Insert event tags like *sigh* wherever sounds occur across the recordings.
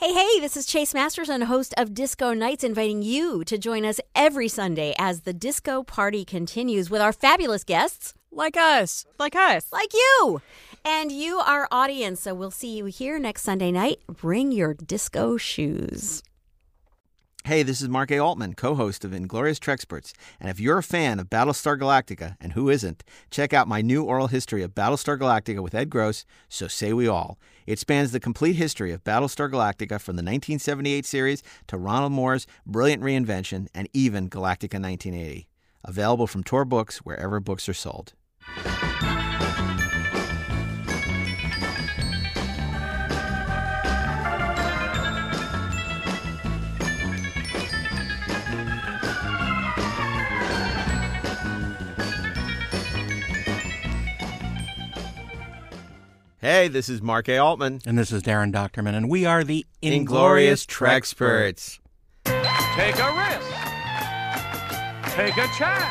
Hey, hey, this is Chase Masterson, host of Disco Nights, inviting you to join us every Sunday as the disco party continues with our fabulous guests. Like us. Like us. Like you. And you, our audience. So we'll see you here next Sunday night. Bring your disco shoes. Hey, this is Mark A. Altman, co host of Inglorious Treksperts. And if you're a fan of Battlestar Galactica, and who isn't, check out my new oral history of Battlestar Galactica with Ed Gross, So Say We All. It spans the complete history of Battlestar Galactica from the 1978 series to Ronald Moore's brilliant reinvention and even Galactica 1980. Available from Tor Books wherever books are sold. Hey, this is Mark A. Altman. And this is Daren Dochterman, and we are the Inglorious Inglorious Treksperts. Take a risk. Take a chance.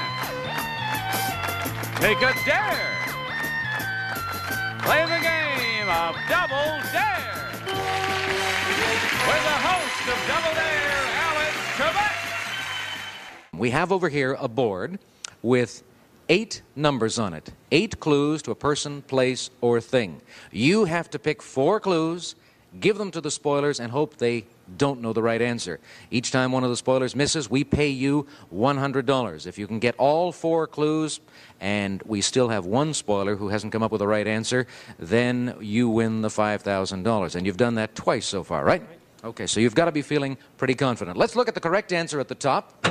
Take a dare. Play the game of Double Dare. With the host of Double Dare, Alex Trebek. We have over here a board with eight numbers on it, eight clues to a person, place, or thing. You have to pick four clues, give them to the spoilers, and hope they don't know the right answer. Each time one of the spoilers misses, we pay you $100. If you can get all four clues and we still have one spoiler who hasn't come up with the right answer, then you win the $5,000. And you've done that twice so far, right? Okay, so you've got to be feeling pretty confident. Let's look at the correct answer at the top.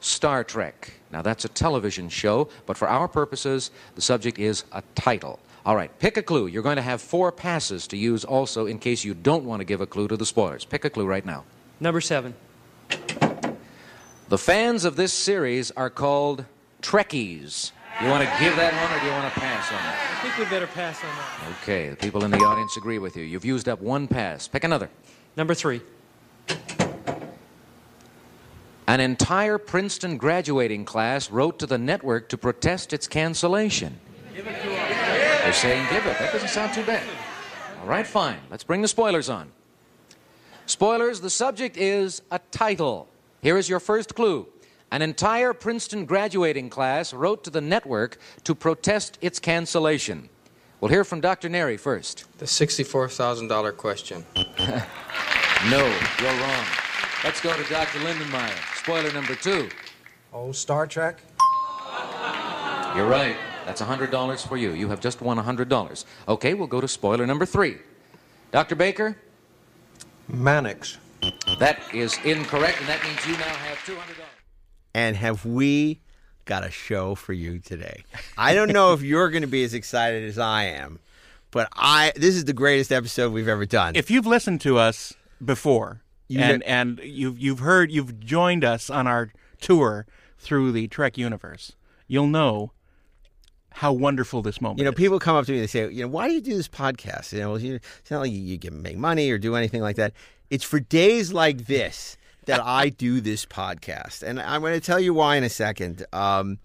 Star Trek. Now, that's a television show, but for our purposes, the subject is a title. All right, pick a clue. You're going to have four passes to use also in case you don't want to give a clue to the spoilers. Pick a clue right now. Number seven. The fans of this series are called Trekkies. You want to give that one or do you want to pass on it? I think we better pass on that. Okay, the people in the audience agree with you. You've used up one pass. Pick another. Number three. An entire Princeton graduating class wrote to the network to protest its cancellation. Give it They're saying give it. That doesn't sound too bad. All right, fine. Let's bring the spoilers on. Spoilers, the subject is a title. Here is your first clue. An entire Princeton graduating class wrote to the network to protest its cancellation. We'll hear from Dr. Neri first. The $64,000 question. *laughs* No, you're wrong. Let's go to Dr. Lindenmeyer. Spoiler number two. Oh, Star Trek? You're right. That's $100 for you. You have just won $100. Okay, we'll go to spoiler number three. Dr. Baker, Mannix. that is incorrect, and that means you now have $200. And have we got a show for you today? I don't know if you're going to be as excited as I am, but I this is the greatest episode we've ever done. If you've listened to us before You and, know- and you've, you've heard, you've joined us on our tour through the Trek universe, you'll know how wonderful this moment you know, is. people come up to me and they say, you know, why do you do this podcast? You know, it's not like you, you can make money or do anything like that. It's for days like this that I *laughs* do this podcast, and I'm going to tell you why in a second. Um,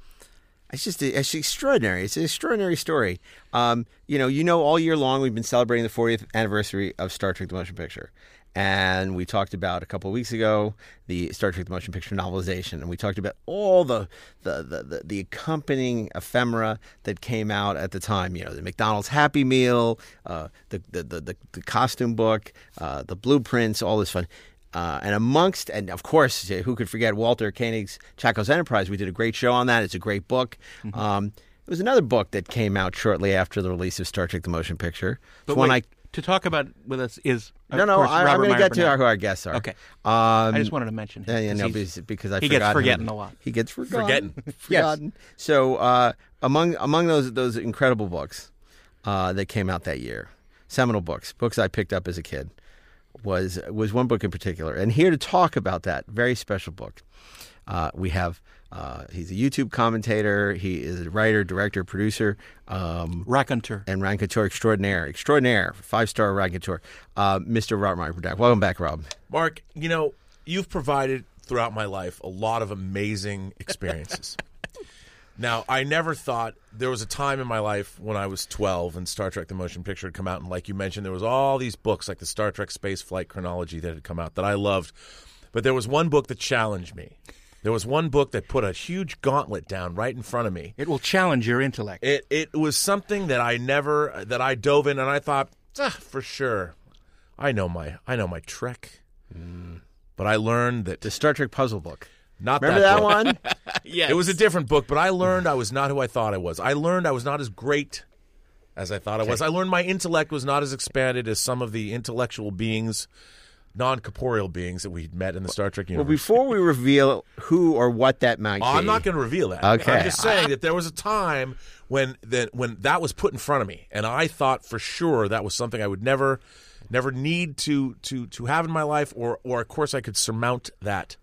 it's just it's extraordinary. It's an extraordinary story. Um, you know, you know, all year long we've been celebrating the 40th anniversary of Star Trek: The Motion Picture, and we talked about a couple of weeks ago the Star Trek: The Motion Picture novelization, and we talked about all the the the, the, the accompanying ephemera that came out at the time. You know, the McDonald's Happy Meal, uh, the, the, the the costume book, uh, the blueprints, all this fun. Uh, and amongst, and of course, who could forget Walter Koenig's Chekov's Enterprise? We did a great show on that. It's a great book. Um, there was another book that came out shortly after the release of Star Trek: The Motion Picture. It's But one wait, to talk about with us is of no, no. course, I, I'm going to get to Burnett. our, who our guests are. Okay. Um, I just wanted to mention him Yeah, yeah, 'cause no, because, because I he gets forgot forgetting him. a lot. He gets forgotten. Forgetting. *laughs* forgotten. So uh, among among those those incredible books uh, that came out that year, seminal books, books I picked up as a kid, was was one book in particular. And here to talk about that very special book, uh, we have. Uh, he's a YouTube commentator. He is a writer, director, producer, um, raconteur, and raconteur extraordinaire. Extraordinaire, five star raconteur. Uh, Mr. Rob Meyer Welcome back, Rob. Mark, you know, you've provided throughout my life a lot of amazing experiences. *laughs* Now, I never thought there was a time in my life when I was 12 and Star Trek the Motion Picture had come out. And like you mentioned, there was all these books like the Star Trek Space Flight Chronology that had come out that I loved. But there was one book that challenged me. There was one book that put a huge gauntlet down right in front of me. It will challenge your intellect. It it was something that I never that I dove in and I thought ah, for sure, I know my I know my Trek. But I learned that The Star Trek puzzle book. not Remember that, book. one? *laughs* yes. It was a different book, but I learned I was not who I thought I was. I learned I was not as great as I thought I was. I learned my intellect was not as expanded as some of the intellectual beings, non corporeal beings that we met in the Star Trek universe. Well, before we reveal who or what that might Oh, I'm not going to reveal that. Okay. I'm just saying that there was a time when that when that was put in front of me, and I thought for sure that was something I would never, never need to to to have in my life, or or of course I could surmount that,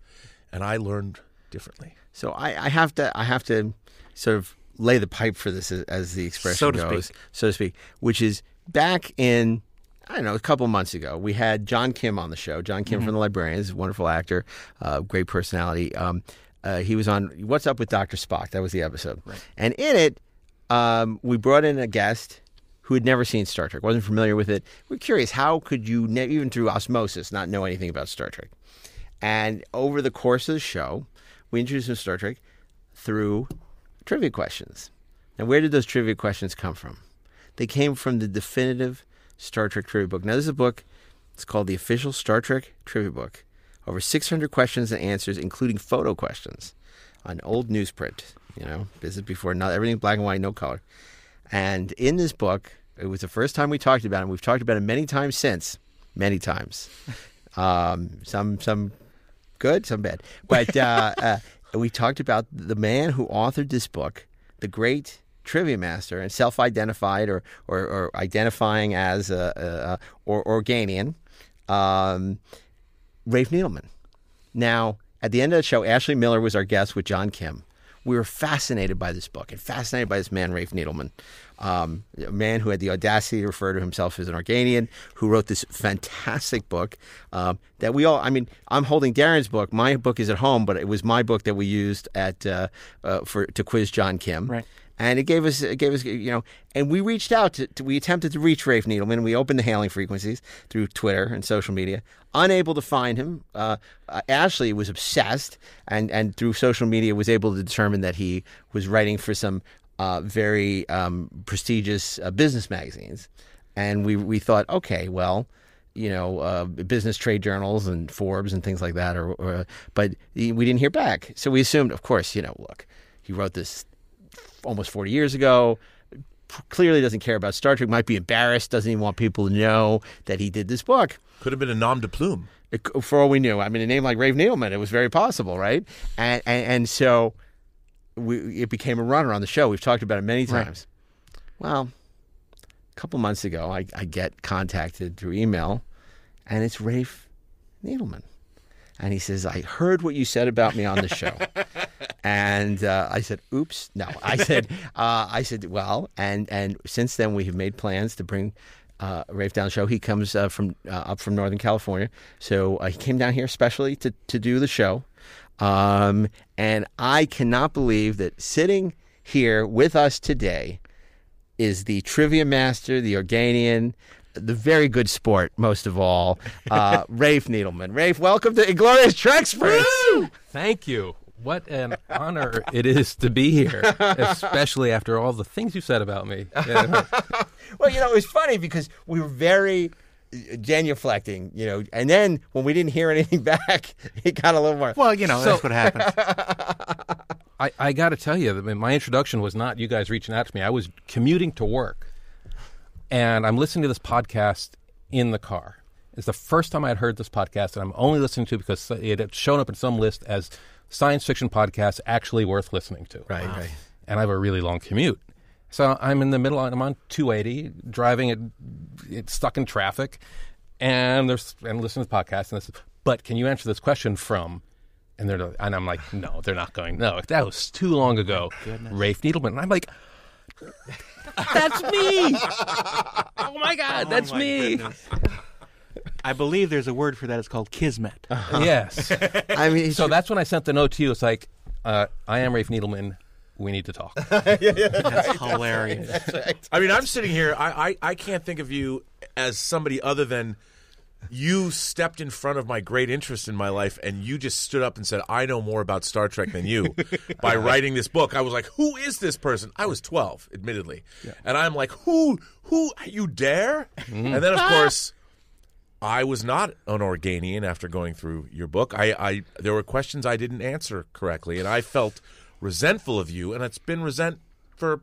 and I learned differently. So I, I have to I have to sort of lay the pipe for this as, as the expression So to goes, speak. so to speak, which is back in I don't know a couple months ago we had John Kim on the show. John Kim from the Librarians, wonderful actor, uh, great personality. Um, uh, he was on What's Up with Doctor Spock. That was the episode, and in it um, we brought in a guest who had never seen Star Trek, wasn't familiar with it. We're curious how could you ne- even through osmosis not know anything about Star Trek? And over the course of the show, we introduced him to Star Trek through trivia questions. Now, where did those trivia questions come from? They came from the definitive Star Trek trivia book. Now, this is a book. It's called the Official Star Trek Trivia Book. Over 600 questions and answers, including photo questions, on old newsprint. You know, this is before not everything black and white, no color. And in this book, it was the first time we talked about it. And We've talked about it many times since, many times. *laughs* Um, some some good, some bad. But uh, *laughs* uh, we talked about the man who authored this book, the great trivia master, and self-identified or or, or identifying as a, a, um, Rafe Needleman. Now, at the end of the show, Ashley Miller was our guest with John Kim. We were fascinated by this book and fascinated by this man, Rafe Needleman, um, a man who had the audacity to refer to himself as an Organian, who wrote this fantastic book um, that we all, I mean, I'm holding Daren's book. My book is at home, but it was my book that we used at uh, uh, for to quiz John Kim. Right. And it gave us, it gave us, you know, and we reached out to, to we attempted to reach Rafe Needleman. We opened the hailing frequencies through Twitter and social media, unable to find him. Uh, uh, Ashley was obsessed, and and through social media was able to determine that he was writing for some uh, very um, prestigious uh, business magazines, and we we thought, okay, well. You know, uh, business trade journals and Forbes and things like that, or, or but we didn't hear back. So we assumed, of course, you know, look, he wrote this almost 40 years ago. Clearly doesn't care about Star Trek. Might be embarrassed. Doesn't even want people to know that he did this book. Could have been a nom de plume. It, for all we knew, I mean, a name like Rafe Needleman, it was very possible, right? And and, and so we, it became a runner on the show. We've talked about it many Right. times. Well, a couple months ago, I, I get contacted through email, and it's Rafe Needleman. And he says, I heard what you said about me on the show. *laughs* and uh, I said, oops. No, I said, *laughs* uh, I said, well, and, and since then we have made plans to bring uh, Rafe down the show. He comes uh, from uh, up from Northern California. So uh, he came down here especially to, to do the show. Um, and I cannot believe that sitting here with us today is the trivia master, the Organian, the very good sport, most of all, uh, *laughs* Rafe Needleman. Rafe, welcome to Inglorious Treksperts. Thank you. What an honor it is to be here, especially after all the things you said about me. Yeah. *laughs* Well, you know, it was funny because we were very uh, genuflecting, you know, and then when we didn't hear anything *laughs* back, it got a little more. Well, you know, that's what happens. *laughs* I, I got to tell you, that my introduction was not you guys reaching out to me. I was commuting to work, and I'm listening to this podcast in the car. It's the first time I had heard this podcast, and I'm only listening to it because it had shown up in some list as science fiction podcasts actually worth listening to. Right, right. And I have a really long commute. So I'm in the middle. I'm on 280, driving it, it's stuck in traffic, and there's and listening to the podcast. And this, but can you answer this question from? And they're and I'm like, no, they're not going. No, that was too long ago. Oh, Rafe Needleman. And I'm like, *laughs* that's me. *laughs* oh my God, oh that's my me. *laughs* goodness. I believe there's a word for that. It's called kismet. Yes. *laughs* I mean, so that's when I sent the note to you. It's like, uh, I am Rafe Needleman. we need to talk. *laughs* That's hilarious. I mean, I'm sitting here. I, I, I can't think of you as somebody other than you stepped in front of my great interest in my life, and you just stood up and said, "I know more about Star Trek than you." *laughs* by writing this book, I was like, "Who is this person?" I was 12, admittedly, and I'm like, "Who? Who? You dare?" And then, of course. I was not an Organian after going through your book. I, I there were questions I didn't answer correctly, and I felt resentful of you, and it's been resent for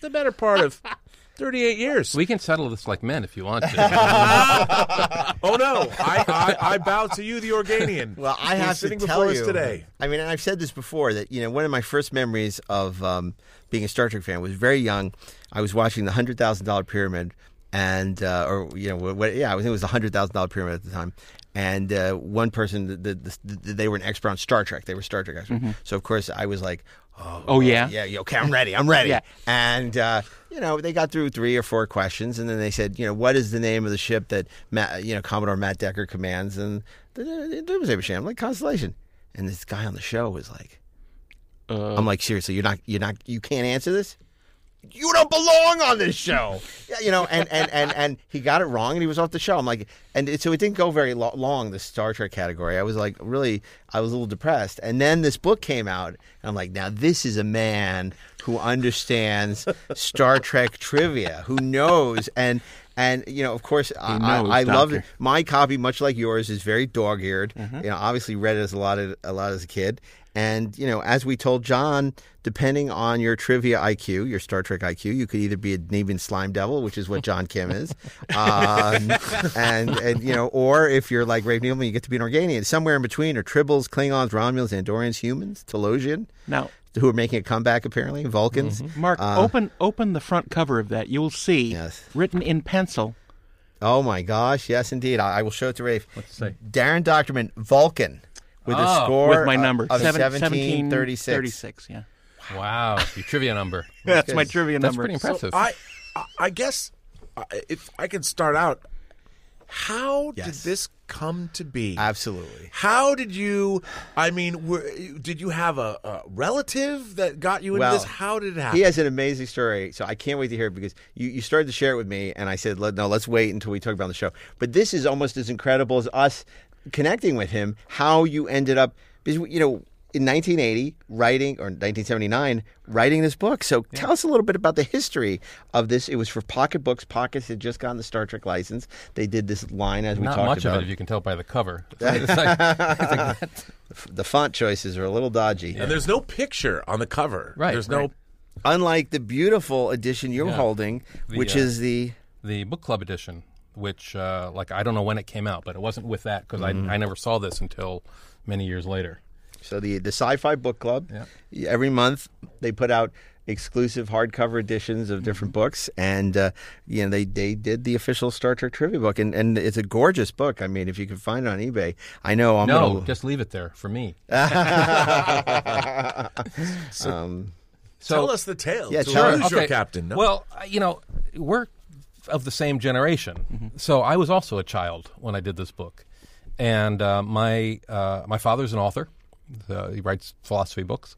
the better part of *laughs* thirty-eight years. we can settle this like men if you want to. *laughs* oh no, I, I, I bow to you, the Organian. Well, I who's have sitting to before tell us you today. I mean, and I've said this before that you know one of my first memories of um, being a Star Trek fan was very young. I was watching the hundred thousand dollar pyramid, and uh, or you know what? Yeah, I think it was a hundred thousand dollar pyramid at the time. And uh, one person, the, the, the, they were an expert on Star Trek. They were Star Trek experts. So of course I was like, oh, Oh, yeah? yeah, yeah, okay, I'm ready, I'm ready. Yeah. And uh, you know, they got through three or four questions, and then they said, you know, what is the name of the ship that Matt, you know Commodore Matt Decker commands? And the, the Doomsday Machine. I'm like Constellation. And this guy on the show was like, I'm like, seriously, you're not, you're not, you can't answer this. You don't belong on this show, *laughs* yeah, you know. And, and and and he got it wrong, and he was off the show. I'm like, and it, so it didn't go very lo- long. The Star Trek category, I was like, really, I was a little depressed. And then this book came out, and I'm like, now this is a man who understands Star Trek trivia, who knows, and and you know, of course, I, knows, I, I loved it. My copy, much like yours, is very dog-eared. Mm-hmm. You know, obviously read it as a lot of, a lot as a kid. And you know, as we told John, depending on your trivia IQ, your Star Trek IQ, you could either be a Denebian slime devil, which is what *laughs* John Kim is, um, and and you know, or if you're like Rafe Newman, you get to be an Organian. Somewhere in between are Tribbles, Klingons, Romulans, Andorians, humans, Talosian, Now, who are making a comeback apparently, Vulcans. Mark, open open the front cover of that. You will see Yes. written in pencil. Oh my gosh, yes indeed. I, I will show it to Rafe. It say? Daren Dochterman, Vulcan, with a Oh, score with my number of seven- 1736. 1736, Yeah, Wow, your trivia number. *laughs* that's my trivia That's number. pretty impressive. I, I- I guess uh, if I can start out, how did this come to be? Absolutely. How did you? I mean, were, did you have a, a relative that got you into Well, this? How did it happen? He has an amazing story, so I can't wait to hear it because you, you started to share it with me, and I said, Let, "No, let's wait until we talk about the show." But this is almost as incredible as us connecting with him. How you ended up, because you know, in 1980, writing or 1979, writing this book. So tell us a little bit about the history of this. It was for Pocket Books. Pockets had just gotten the Star Trek license. They did this line as we Not talked much about. of it, if you can tell by the cover. *laughs* It's like- the font choices are a little dodgy. and there's no picture on the cover. Right, There's no. Unlike the beautiful edition you're Yeah. holding, The, which uh, is the the book club edition, which uh, like I don't know when it came out, but it wasn't with that because Mm-hmm. I, I never saw this until many years later. So the the Sci-Fi Book Club. Yeah. Every month they put out exclusive hardcover editions of Mm-hmm. different books, and uh, you know they they did the official Star Trek trivia book, and, and it's a gorgeous book. I mean, if you can find it on eBay, I know I'm no, gonna. just leave it there for me. *laughs* um, So Tell us the tale. Yeah, So sure. Who's your captain? No. Well, uh, you know, we're of the same generation, so I was also a child when I did this book, and uh, my uh, my father's an author. Uh, he writes philosophy books.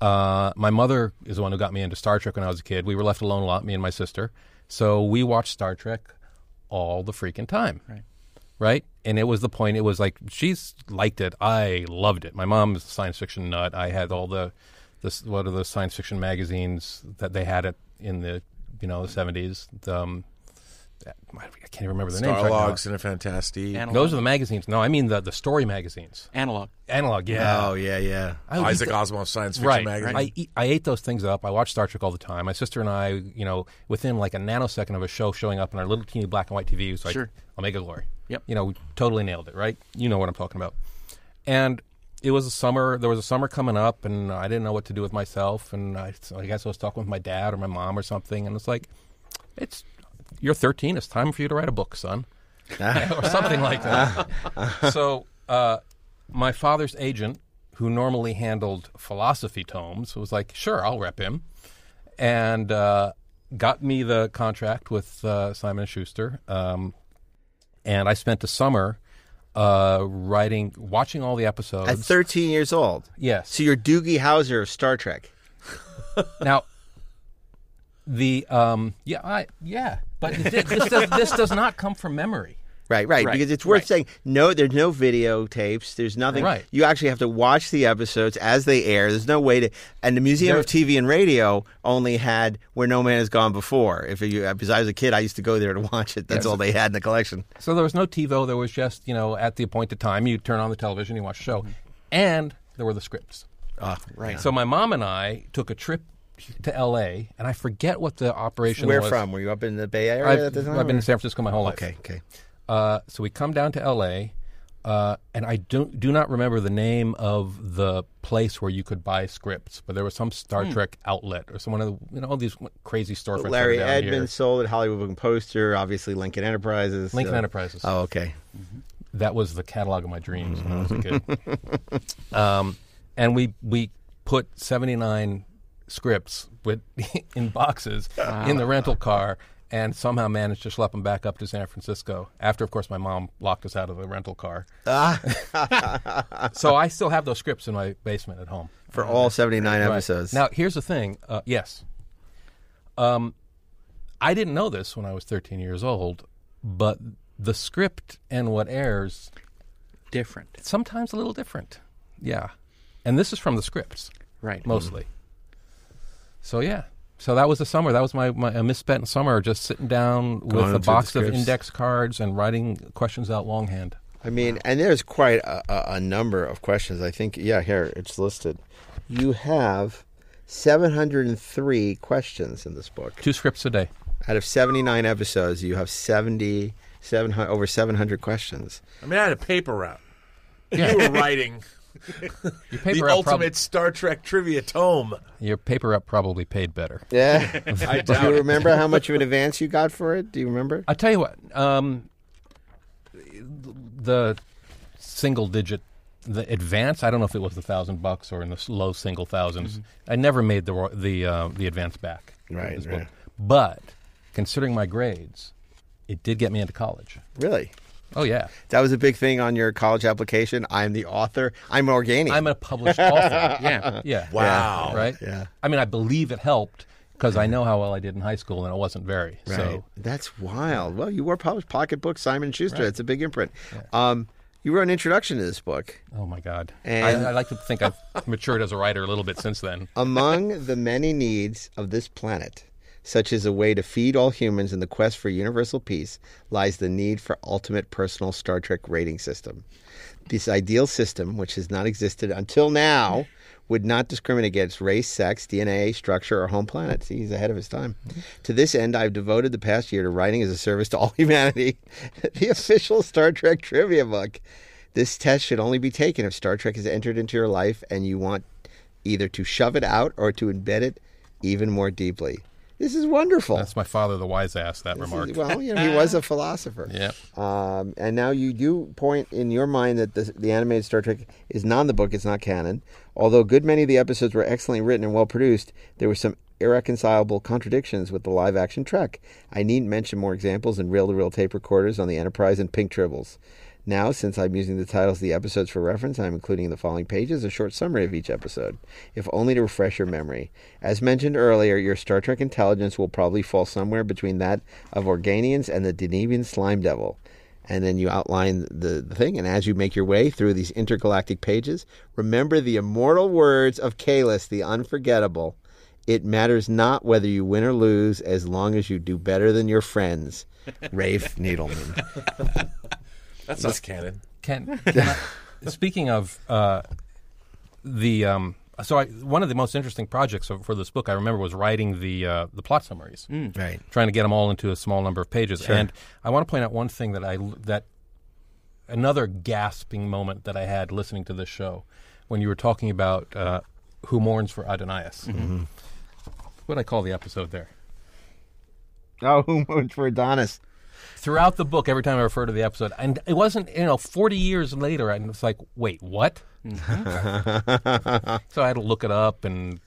Uh, my mother is the one who got me into Star Trek when I was a kid. We were left alone a lot, me and my sister, so we watched Star Trek all the freaking time. Right. Right, and it was the point. It was like she's liked it. I loved it. My mom is a science fiction nut. I had all the, this what are those science fiction magazines that they had it in the you know the seventies. Um, I can't even remember the names. right now. Starlog, Cinefantastique. Analog. Those are the magazines. No, I mean the the story magazines. Analog. Analog, yeah. oh yeah, yeah. I Isaac eat Asimov science fiction Right, magazine. I, eat, I ate those things up. I watched Star Trek all the time. My sister and I, you know, within like a nanosecond of a show showing up on our little teeny black and white TV, it was like Sure. Omega Glory. Yep. You know, we totally nailed it, right? You know what I'm talking about. And it was a summer. There was a summer coming up, and I didn't know what to do with myself. And I, so I guess I was talking with my dad or my mom or something, and it's like, it's you're 13. It's time for you to write a book, son, *laughs* or something like that. *laughs* so uh, my father's agent, who normally handled philosophy tomes, was like, "Sure, I'll rep him," and uh, got me the contract with uh, Simon Schuster. Um, and I spent a summer uh, writing, watching all the episodes. At 13 years old. yes, So you're Doogie Howser of Star Trek. now, the um, yeah, I yeah, but this, this, does, this does not come from memory. Right, right, Right, Because it's worth right. saying no. There's no videotapes. There's nothing. Right. You actually have to watch the episodes as they air. There's no way to. And the Museum of TV and Radio only had where no man has gone before. If you, because I was a kid, I used to go there to *laughs* watch it. That's Yes. all they had in the collection. So there was no TiVo. There was just you know at the appointed time you turn on the television, you watch the show, and there were the scripts. Ah, right. So my mom and I took a trip to L.A. and I forget what the operation Where was. from? Were you up in the Bay Area I've, at the time? I've been in San Francisco my whole life. Okay, okay. Uh, so we come down to L.A. Uh, and I don't do not remember the name of the place where you could buy scripts, but there was some Star Trek outlet or some one of the you know all these crazy storefronts. Larry here. sold at Hollywood Book and Poster. Obviously, Lincoln Enterprises. Lincoln uh, Enterprises. Oh, okay. that was the catalog of my dreams when I was a kid. Mm-hmm. *laughs* um, and we we put seventy nine scripts with *laughs* in boxes in the rental car, and somehow managed to schlep them back up to San Francisco. After, of course, my mom locked us out of the rental car. *laughs* so I still have those scripts in my basement at home. For all 79 Right. episodes. Now, here's the thing. Uh, yes. Um, I didn't know this when I was 13 years old, but the script and what airs Different. sometimes a little different. Yeah. And this is from the scripts Right. mostly. So yeah. So that was the summer. That was my, my a misspent summer, just sitting down Going with a box of index cards and writing questions out longhand. I mean, and there's quite a, a, a number of questions. I think, yeah, here it's listed. You have 703 questions in this book. Two scripts a day. Out of 79 episodes, you have 70, 700, over 700 questions. I mean, I had a paper route. You were writing *laughs* *laughs* Your paper the route ultimate prob- Star Trek trivia tome. your paper up probably paid better. Yeah. *laughs* I Do doubt you it. remember how much of an advance you got for it? Do you remember? I'll tell you what, um, the single digit, the advance. I don't know if it was the thousand bucks or in the low single 1000s I never made the the uh, the advance back. Right, right. But considering my grades, it did get me into college. Really? Oh yeah, That was a big thing on your college application. I'm the author. I'm Organic. I'm a published author. *laughs* Yeah, yeah. Wow. Right. Yeah. I mean, I believe it helped because I know how well I did in high school, and it wasn't very. Right. So That's wild. Well, you were published pocketbook Simon Schuster. It's a big imprint. Um, you wrote an introduction to this book. Oh my God! I, I like to think I've matured as a writer a little bit since then. *laughs* Among the many needs of this planet, such as a way to feed all humans in the quest for universal peace, lies the need for ultimate personal Star Trek rating system. This ideal system, which has not existed until now, would not discriminate against race, sex, DNA, structure, or home planet. See, he's ahead of his time. To this end, I've devoted the past year to writing as a service to all *laughs* humanity the official Star Trek trivia book. This test should only be taken if Star Trek has entered into your life and you want either to shove it out or to embed it even more deeply. This is wonderful. That's my father, the wise ass. That This is- remark. well, you know, he was a philosopher. *laughs* Yeah. Um, and now you do point in your mind that the, the animated Star Trek is not in the book, it's not canon. Although a good many of the episodes were excellently written and well produced, there were some irreconcilable contradictions with the live action Trek. I needn't mention more examples in reel to reel tape recorders on the Enterprise and Pink Tribbles. Now, since I'm using the titles of the episodes for reference, I'm including in the following pages a short summary of each episode, if only to refresh your memory. As mentioned earlier, your Star Trek intelligence will probably fall somewhere between that of Organians and the Denebian Slime Devil. And then you outline the, the thing, and as you make your way through these intergalactic pages, remember the immortal words of Kahless, the unforgettable. It matters not whether you win or lose, as long as you do better than your friends. Rafe Needleman. *laughs* That's not canon. Can, *laughs* can I- speaking of uh, the, um, so I, one of the most interesting projects of, for this book I remember was writing the uh, the plot summaries, Right. trying to get them all into a small number of pages. And I want to point out one thing that I that another gasping moment that I had listening to this show when you were talking about uh, who mourns for Adonais. What did I call the episode there? Oh, who mourns for Adonis? Throughout the book, every time I refer to the episode, and it wasn't, you know, 40 years later, and it's like, wait, what? Mm-hmm. so I had to look it up, and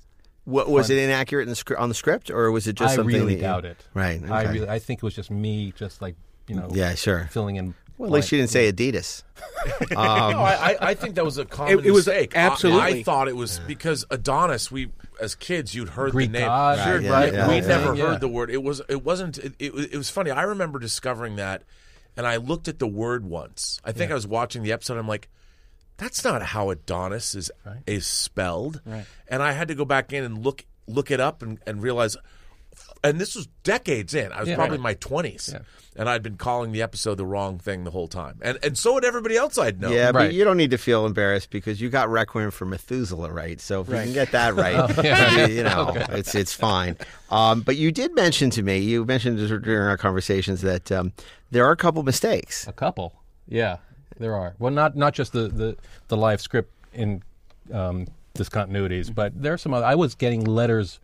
What was it inaccurate in the scr- on the script, or was it just I something? really that you- doubt it. Right. I really, I think it was just me, just like, you know, Yeah, sure. filling in. Well, at least you didn't say Adidas. *laughs* no, um, I, I- I think that was a *laughs* common It- it was mistake. I- I, thought it was because Adonis. We as kids, you'd heard Greek the name, god. Right, Sure, yeah, right? yeah, we yeah. never Yeah. heard the word. It was. It wasn't. It, it, it was funny. I remember discovering that, and I looked at the word once. I think I was watching the episode. I'm like. That's not how Adonis is is spelled, and I had to go back in and look look it up and, and realize. And this was decades in. I was Yeah. probably in my twenties, Yeah. and I'd been calling the episode the wrong thing the whole time, and and so had everybody else I'd known. Yeah, but you don't need to feel embarrassed because you got Requiem for Methuselah right. So if you can get that right, *laughs* Oh, yeah. you, you know, it's it's fine. Um, but you did mention to me, you mentioned during our conversations that um, there are a couple mistakes. A couple. Yeah, there are. Well, not not just the the, the live script in um, discontinuities, but there are some other. I was getting letters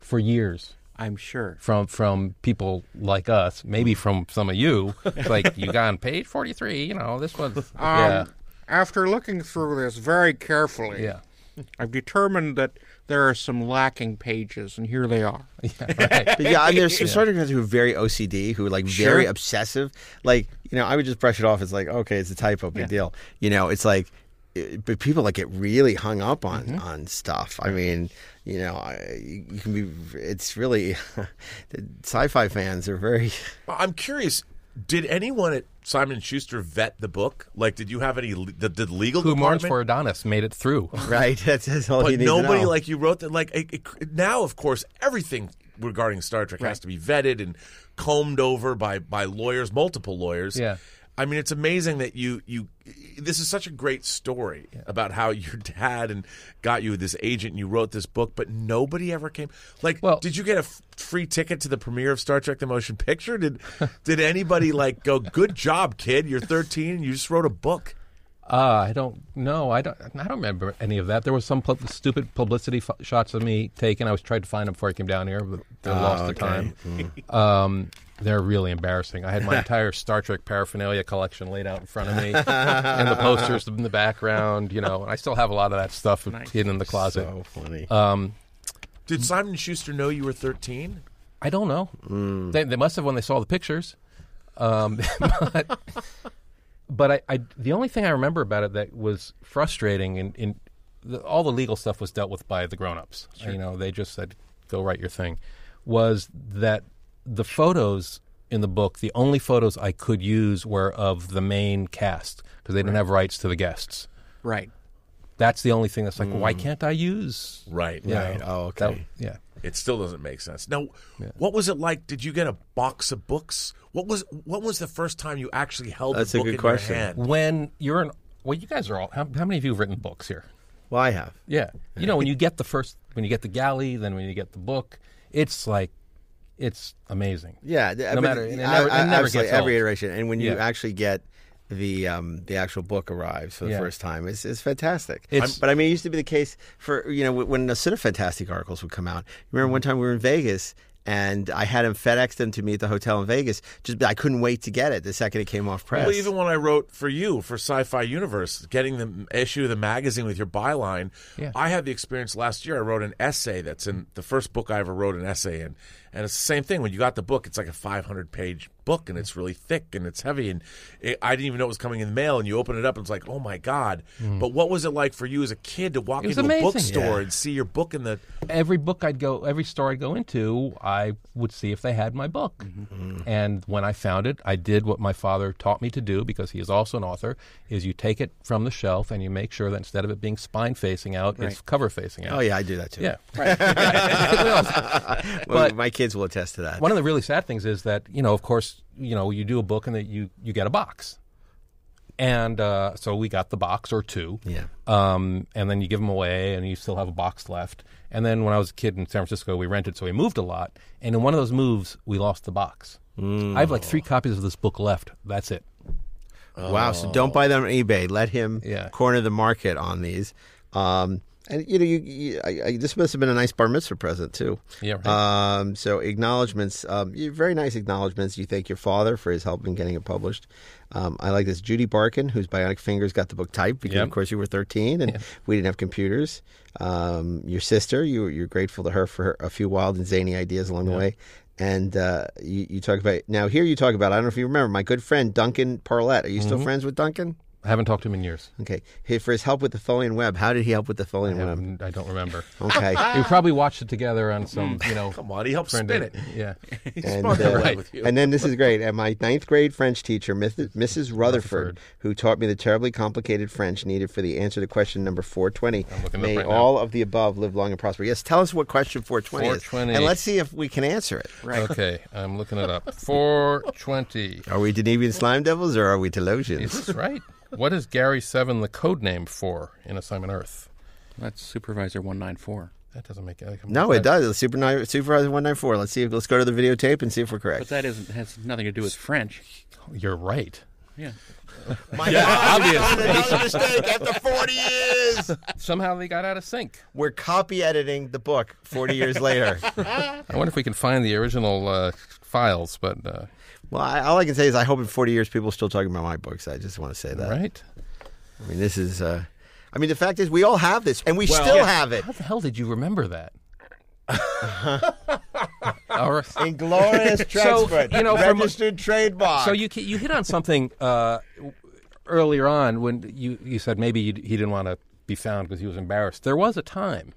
for years I'm sure. from from people like us, maybe from some of you. *laughs* Like you got on page forty three. You know, this was yeah, Um, After looking through this very carefully, yeah, I've determined that there are some lacking pages, and here they are. *laughs* yeah, right. Yeah, and there's *laughs* some sort of guys who are very OCD, who are like very obsessive. Like, you know, I would just brush it off. It's like, okay, it's a typo, big deal. You know, it's like, it- but people like get really hung up on Mm-hmm. on stuff. I mean, you know, I, you can be. It's really *laughs* the sci-fi fans are very. I'm curious. Did anyone at Simon and Schuster vet the book? Like, did you have any? Did the legal Who mourns department? for Adonis made it through. *laughs* Right, that's, that's all you need nobody to know. like you wrote that. Like it, it- now, of course, everything regarding Star Trek has to be vetted and combed over by by lawyers, multiple lawyers. Yeah. I mean, it's amazing that you you. This is such a great story about how *laughs* your dad and got you this agent and you wrote this book, but nobody ever came. Like, Well- did you get a f- free ticket to the premiere of Star Trek: The Motion Picture? Did did anybody like go? Good job, kid. You're 13 and you just wrote a book. Uh, I don't know. I don't. I don't remember any of that. There was some stupid publicity f- shots of me taken. I was trying to find them before I came down here, but they lost the okay. time. Um, they're really embarrassing. I had my *laughs* entire Star Trek paraphernalia collection laid out in front of me, and the posters in the background. You know, and I still have a lot of that stuff hidden in the closet. so funny. Um, Did Simon and Schuster know you were 13? I don't know. They, they must have when they saw the pictures. Um, *laughs* but but I, I, the only thing I remember about it that was frustrating, in, in the, all the legal stuff was dealt with by the grown-ups. You know, they just said, "Go write your thing." Was that the photos in the book? The only photos I could use were of the main cast because they didn't have rights to the guests. Right. That's the only thing that's like, why mm. can't I use? Right. you Right. know, Oh, that- okay. yeah. It still doesn't make sense. Now, what was it like? Did you get a box of books? What was what was the first time you actually held That's the a book good in question. your hand? When you're in, well, you guys are all. How, how many of you have written books here? well, I have. Yeah. You know, when you get the first, when you get the galley, then when you get the book, it's like, it's amazing. Yeah, th- No but matter- and it I- never- it never absolutely, gets every old. iteration, and when you Yeah. actually get the um, the actual book arrives for the Yeah. first time, it's, it's fantastic. It's- but I mean, it used to be the case for you know when the Cinefantastique articles would come out. Remember one time we were in Vegas. And I had him FedEx them to me at the hotel in Vegas. Just I couldn't wait to get it the second it came off press. Well, even when I wrote for you for Sci-Fi Universe, getting the issue of the magazine with your byline, Yeah. I had the experience last year. I wrote an essay that's in the first book I ever wrote an essay in, and it's the same thing. When you got the book, it's like a 500 page book, and it's really thick and it's heavy, and it, I didn't even know it was coming in the mail. And you open it up, and it's like, oh my god! Mm. But what was it like for you as a kid to walk It was into a bookstore Yeah. and see your book in the? Every book I'd go, every store I'd go into, I would see if they had my book. Mm-hmm. And when I found it, I did what my father taught me to do because he is also an author: is you take it from the shelf and you make sure that instead of it being spine facing out, it's cover facing out. oh yeah, I do that too. Yeah. *laughs* *laughs* Well, But- my kids will attest to that. One of the really sad things is that you know, of course, you know, you do a book and that you you get a box, and uh, so we got the box or two, Yeah. um, and then you give them away, and you still have a box left. And then when I was a kid in San Francisco, we rented, so we moved a lot, and in one of those moves, we lost the box. I have like three copies of this book left. That's it. Wow! So don't buy them on eBay. Let him Yeah. corner the market on these. Um, and you know, you, you I, I, this must have been a nice bar mitzvah present too. Yeah, right. Um, so acknowledgments, um, very nice acknowledgments. You thank your father for his help in getting it published. Um, I like this. Judy Barkin, whose Bionic Fingers got the book typed because, Yep. of course, you were 13 and we didn't have computers. Um, your sister, you, you're grateful to her for her, a few wild and zany ideas along the way. And uh, you, you talk about now here. You talk about I don't know if you remember my good friend Duncan Parlett. Are you Mm-hmm. still friends with Duncan? I haven't talked to him in years. Okay. Hey, for his help with the Tholian web, how did he help with the I, Tholian web? haven't- I don't remember. Okay. *laughs* we probably watched it together on some, you know. Come on, he helped friend spin of- it. Yeah. *laughs* and, spun the uh, web with you. and then this is great. And my ninth grade French teacher, Myth- Mrs. Rutherford, Rutherford. who taught me the terribly complicated French needed for the answer to question number 420. I'm looking it up May right now. all of the above live long and prosper. Yes, tell us what question 420, 420. is. And let's see if we can answer it. Okay, I'm looking it up. *laughs* 420. Are we Denebian slime devils or are we Talosians? Is this right? What is Gary 7 the code name for in Assignment Earth? That's Supervisor 194. That doesn't make it. No, it does. Super Supervisor 194. Let's see if let's go to the videotape and see if we're correct. But that isn't has nothing to do with French. You're right. Yeah. My God, another mistake after 40 years. Somehow they got out of sync. We're copy editing the book 40 years later. *laughs* I wonder if we can find the original uh, files, but uh, Well, I, all I can say is I hope in 40 years people are still talking about my books. I just want to say that. right? I mean, this is. Uh, I mean, the fact is, we all have this, and we Well- still Yeah. have it. How the hell did you remember that? Or- Inglorious *laughs* Transfer, you know, from- registered trademark. so you you hit on something uh, earlier on when you, you said maybe you, he didn't want to be found because he was embarrassed. There was a time,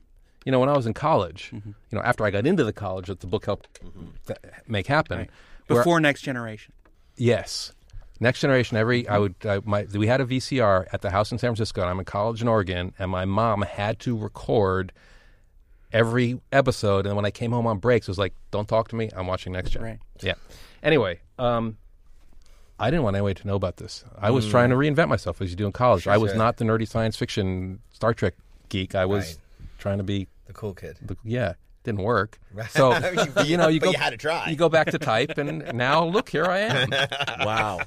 you know, when I was in college, Mm-hmm. you know, after I got into the college that the book helped th- make happen. where- Before Next Generation. Yes. Next generation. Every I would I, my we had a VCR at the house in San Francisco. And I'm in college in Oregon, and my mom had to record every episode. And when I came home on breaks, it was like, "Don't talk to me. I'm watching Next Gen." Right. Yeah. Anyway, um, I didn't want anyone to know about this. I was trying to reinvent myself as you do in college. I was sure. not the nerdy science fiction Star Trek geek. I was Right. trying to be the cool kid. the, yeah, didn't work. So You- *laughs* you know, you but go you had to try. You go back to type, and now look, here I am. *laughs* Wow.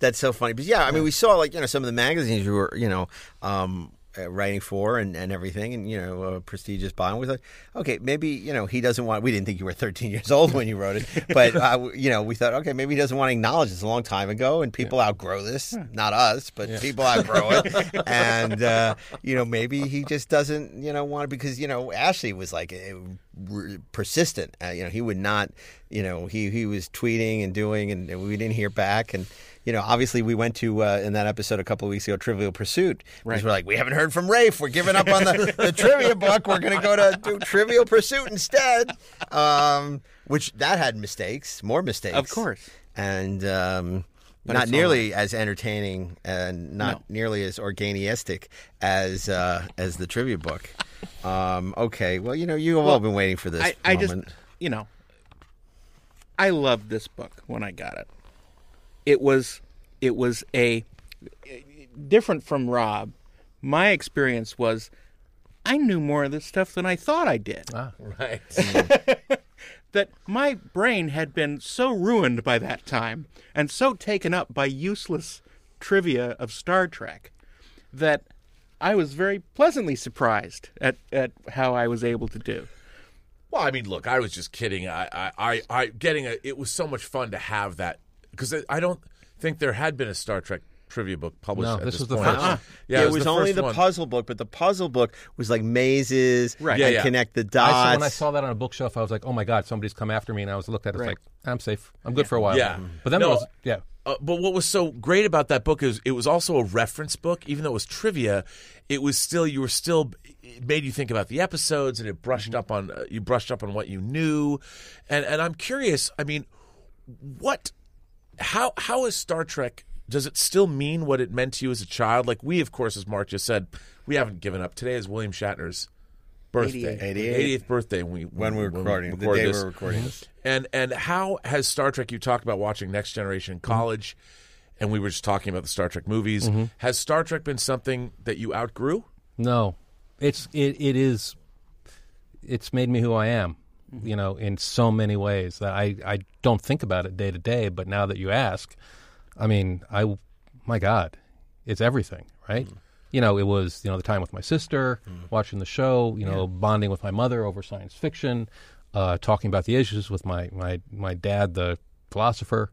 That's so funny. But yeah, I mean, we saw like you know some of the magazines you were you know um, uh, writing for and, and everything, and you know a prestigious bond. We thought, okay, maybe you know he doesn't want. We didn't think you were 13 *laughs* years old when you wrote it, but *laughs* uh, you know we thought, okay, maybe he doesn't want to acknowledge this a long time ago, and people outgrow this. Not us, but people outgrow it, *laughs* and uh, you know maybe he just doesn't you know want to because you know Ashley was like. Persistent. Uh, you know he would not you know he he was tweeting and doing and, and we didn't hear back. And you know obviously we went to uh, in that episode a couple of weeks ago trivial pursuit. Because Right. we're like we haven't heard from rafe. We're giving up on the, the trivia book. We're going to go to do trivial pursuit instead. Um, which that had mistakes more mistakes. Of course. and um, But not it's all nearly as entertaining and not No. nearly as organistic as uh, as the trivia book. *laughs* Um, okay, well, you know, you have all been waiting for this I, I just, you know, I loved this book when I got it. It was, it was a different from Rob. My experience was, I knew more of this stuff than I thought I did. Ah, Right. *laughs* that my brain had been so ruined by that time and so taken up by useless trivia of Star Trek that I was very pleasantly surprised at, at how I was able to do. Well, I mean, look, I was just kidding. I, I, I, I getting a. It was so much fun to have that because I don't think there had been a Star Trek trivia book published. No, at this this was the point. first one. *laughs* Yeah, it was, only the one. puzzle book, but the puzzle book was like mazes Right. and Yeah, yeah. connect the I dots. saw, when I saw that on a bookshelf, I was like, "Oh my god, somebody's come after me!" And I was looked at it, it's Right. like, "I'm safe. I'm good for a while." Yeah. but then No. there was, yeah, Uh, but what was so great about that book is it was also a reference book, even though it was trivia. It was still you were still it made you think about the episodes, and it brushed up on uh, you brushed up on what you knew, and and I'm curious. I mean, what, how how is Star Trek? Does it still mean what it meant to you as a child? Like we, of course, as Mark just said, we haven't given up. Today is William Shatner's birthday, 88. 80th birthday. When we when we're recording, the record day this. we're recording this. Mm-hmm. And and how has Star Trek? You talked about watching Next Generation in college, and we were just talking about the Star Trek movies. Mm-hmm. Has Star Trek been something that you outgrew? no, it's it it is. It's made me who I am, you know, in so many ways that I I don't think about it day to day. But now that you ask, I mean, I, my God, it's everything, right? You know, it was you know the time with my sister, watching the show, you know, bonding with my mother over science fiction, uh, talking about the issues with my my my dad, the philosopher,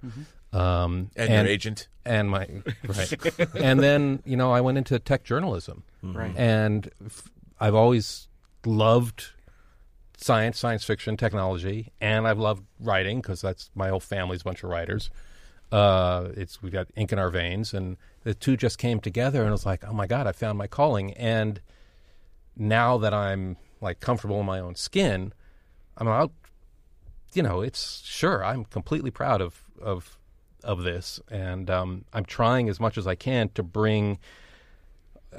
um, And, your agent? and my *laughs* right, and then you know I went into tech journalism, Right. and f- I've always loved science, science fiction, technology, and I've loved writing because that's my whole family's a bunch of writers. Uh, it's we got ink in our veins, and the two just came together, and it was like, oh my god, I found my calling. And now that I'm like comfortable in my own skin, I'm out. You know, it's sure I'm completely proud of of of this, and um, I'm trying as much as I can to bring uh,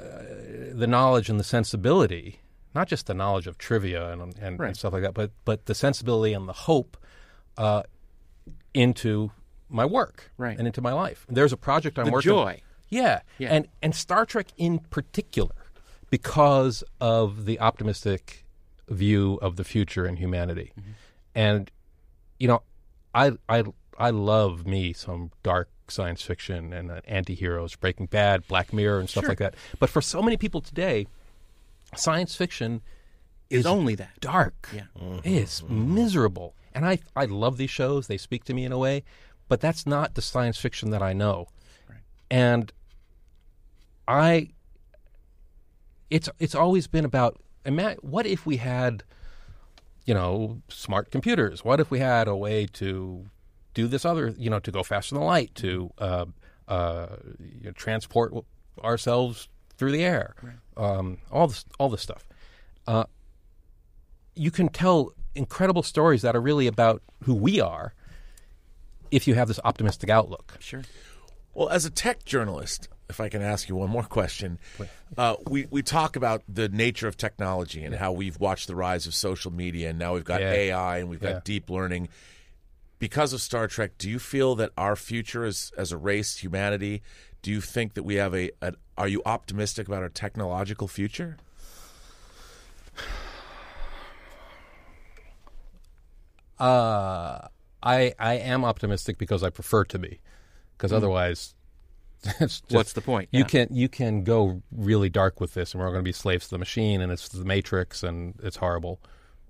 the knowledge and the sensibility, not just the knowledge of trivia and and, and stuff like that, but but the sensibility and the hope uh, into my work Right. and into my life. There's a project I'm The working. joy. Yeah. Yeah. and and Star Trek in particular, because of the optimistic view of the future and humanity, Mm-hmm. and you know, I I I love me some dark science fiction and uh, anti-heroes, Breaking Bad, Black Mirror, and stuff Sure. like that. But for so many people today, science fiction Is only that. dark. Yeah. It's miserable. And I I love these shows. They speak to me in a way, but that's not the science fiction that I know. And I it's it's always been about what if we had you know smart computers? What if we had a way to do this other, you know, to go faster than light, to uh, uh, you know, transport ourselves through the air, um, all this, all this stuff. Uh, you can tell incredible stories that are really about who we are if you have this optimistic outlook. Sure. Well, as a tech journalist, if I can ask you one more question, uh, we we talk about the nature of technology and how we've watched the rise of social media, and now we've got Yeah. AI and we've got Yeah. deep learning. Because of Star Trek, do you feel that our future as as a race, humanity, do you think that we have a, a are you optimistic about our technological future? *sighs* Uh, I I am optimistic because I prefer to be, because hmm. otherwise, *laughs* just, What's the point? You Yeah. can you can go really dark with this, and we're going to be slaves to the machine, and it's the Matrix, and it's horrible.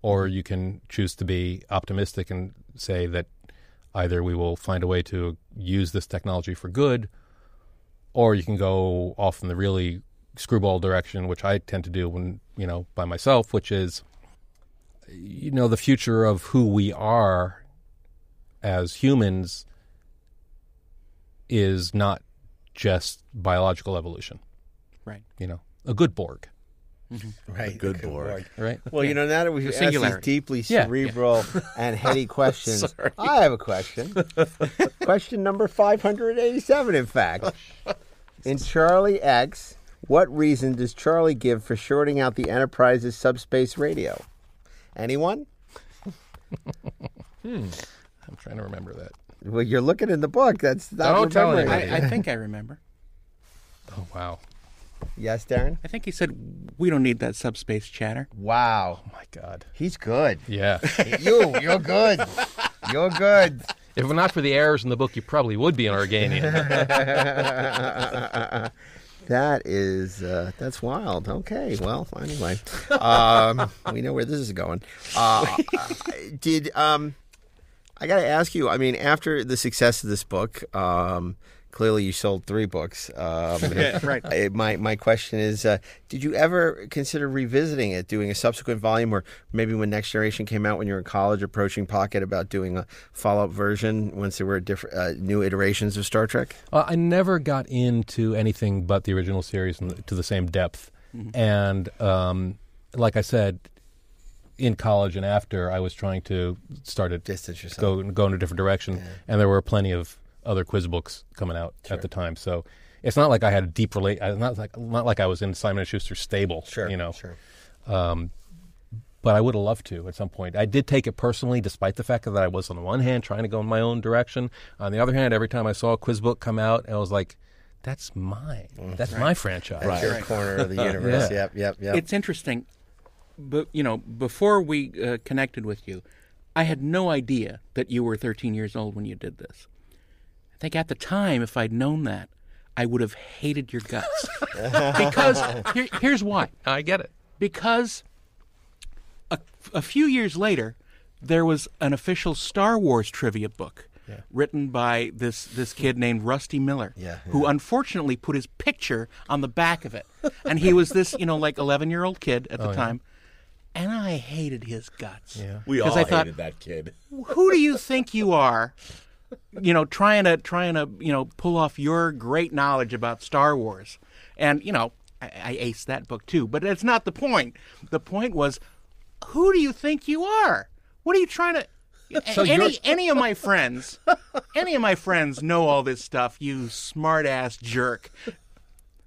Or hmm. you can choose to be optimistic and say that either we will find a way to use this technology for good, or you can go off in the really screwball direction, which I tend to do when you know by myself, which is you know the future of who we are as humans is not just biological evolution. Right. You know, a good Borg, mm-hmm. Right. A good Borg. right? Well, you know, now that we've asked these singularity. deeply Yeah. cerebral *laughs* and heady questions, I have a question. *laughs* question number 587, in fact. *laughs* In Charlie X, what reason does Charlie give for shorting out the Enterprise's subspace radio? Anyone? Hmm. I'm trying to remember that. Well, you're looking in the book. That's not Don't tell remembering anybody. it. I, I think I remember. *laughs* Oh wow, Yes, Daren? I think he said we don't need that subspace chatter. Wow. oh my God, He's good. yeah. *laughs* you, you're good. You're good. if it were not for the errors in the book, you probably would be an Organian. *laughs* That is uh, that's wild. Okay, well, anyway, um, we know where this is going. Uh, did um, I got to ask you? I mean, after the success of this book, um, clearly you sold three books. Um, *laughs* Yeah, right. uh, My my question is, uh, did you ever consider revisiting it, doing a subsequent volume, or maybe when Next Generation came out when you were in college, approaching Pocket about doing a follow up version once there were different uh, new iterations of Star Trek? Well, I never got into anything but the original series to the same depth. And um, like I said, in college and after, I was trying to start to Distance yourself. go go in a different direction, and there were plenty of other quiz books coming out at the time. So it's not like I had a deep relate. Not like not like I was in Simon and Schuster's stable. Sure, you know. sure. Um, but I would have loved to at some point. I did take it personally, despite the fact that I was on the one hand trying to go in my own direction. On the other hand, every time I saw a quiz book come out, I was like, "That's mine. That's my franchise." That's your corner of the *laughs* universe. Yeah. Yep, yep, yep. It's interesting, but you know, before we uh, connected with you, I had no idea that you were 13 years old when you did this. I think at the time, if I'd known that, I would have hated your guts. *laughs* because here, here's why. I get it. Because a, a few years later, there was an official Star Wars trivia book written by this this kid named Rusty Miller, Yeah, who unfortunately put his picture on the back of it, and he was this you know like eleven year old kid at the time, and I hated his guts. Yeah. We all 'Cause I thought- hated that kid. *laughs* Who do you think you are you know, trying to trying to you know pull off your great knowledge about Star Wars, and you know, I, I aced that book too. But that's not the point. The point was, who do you think you are? What are you trying to? *laughs* So any you're- *laughs* any of my friends, any of my friends know all this stuff. You smart ass jerk.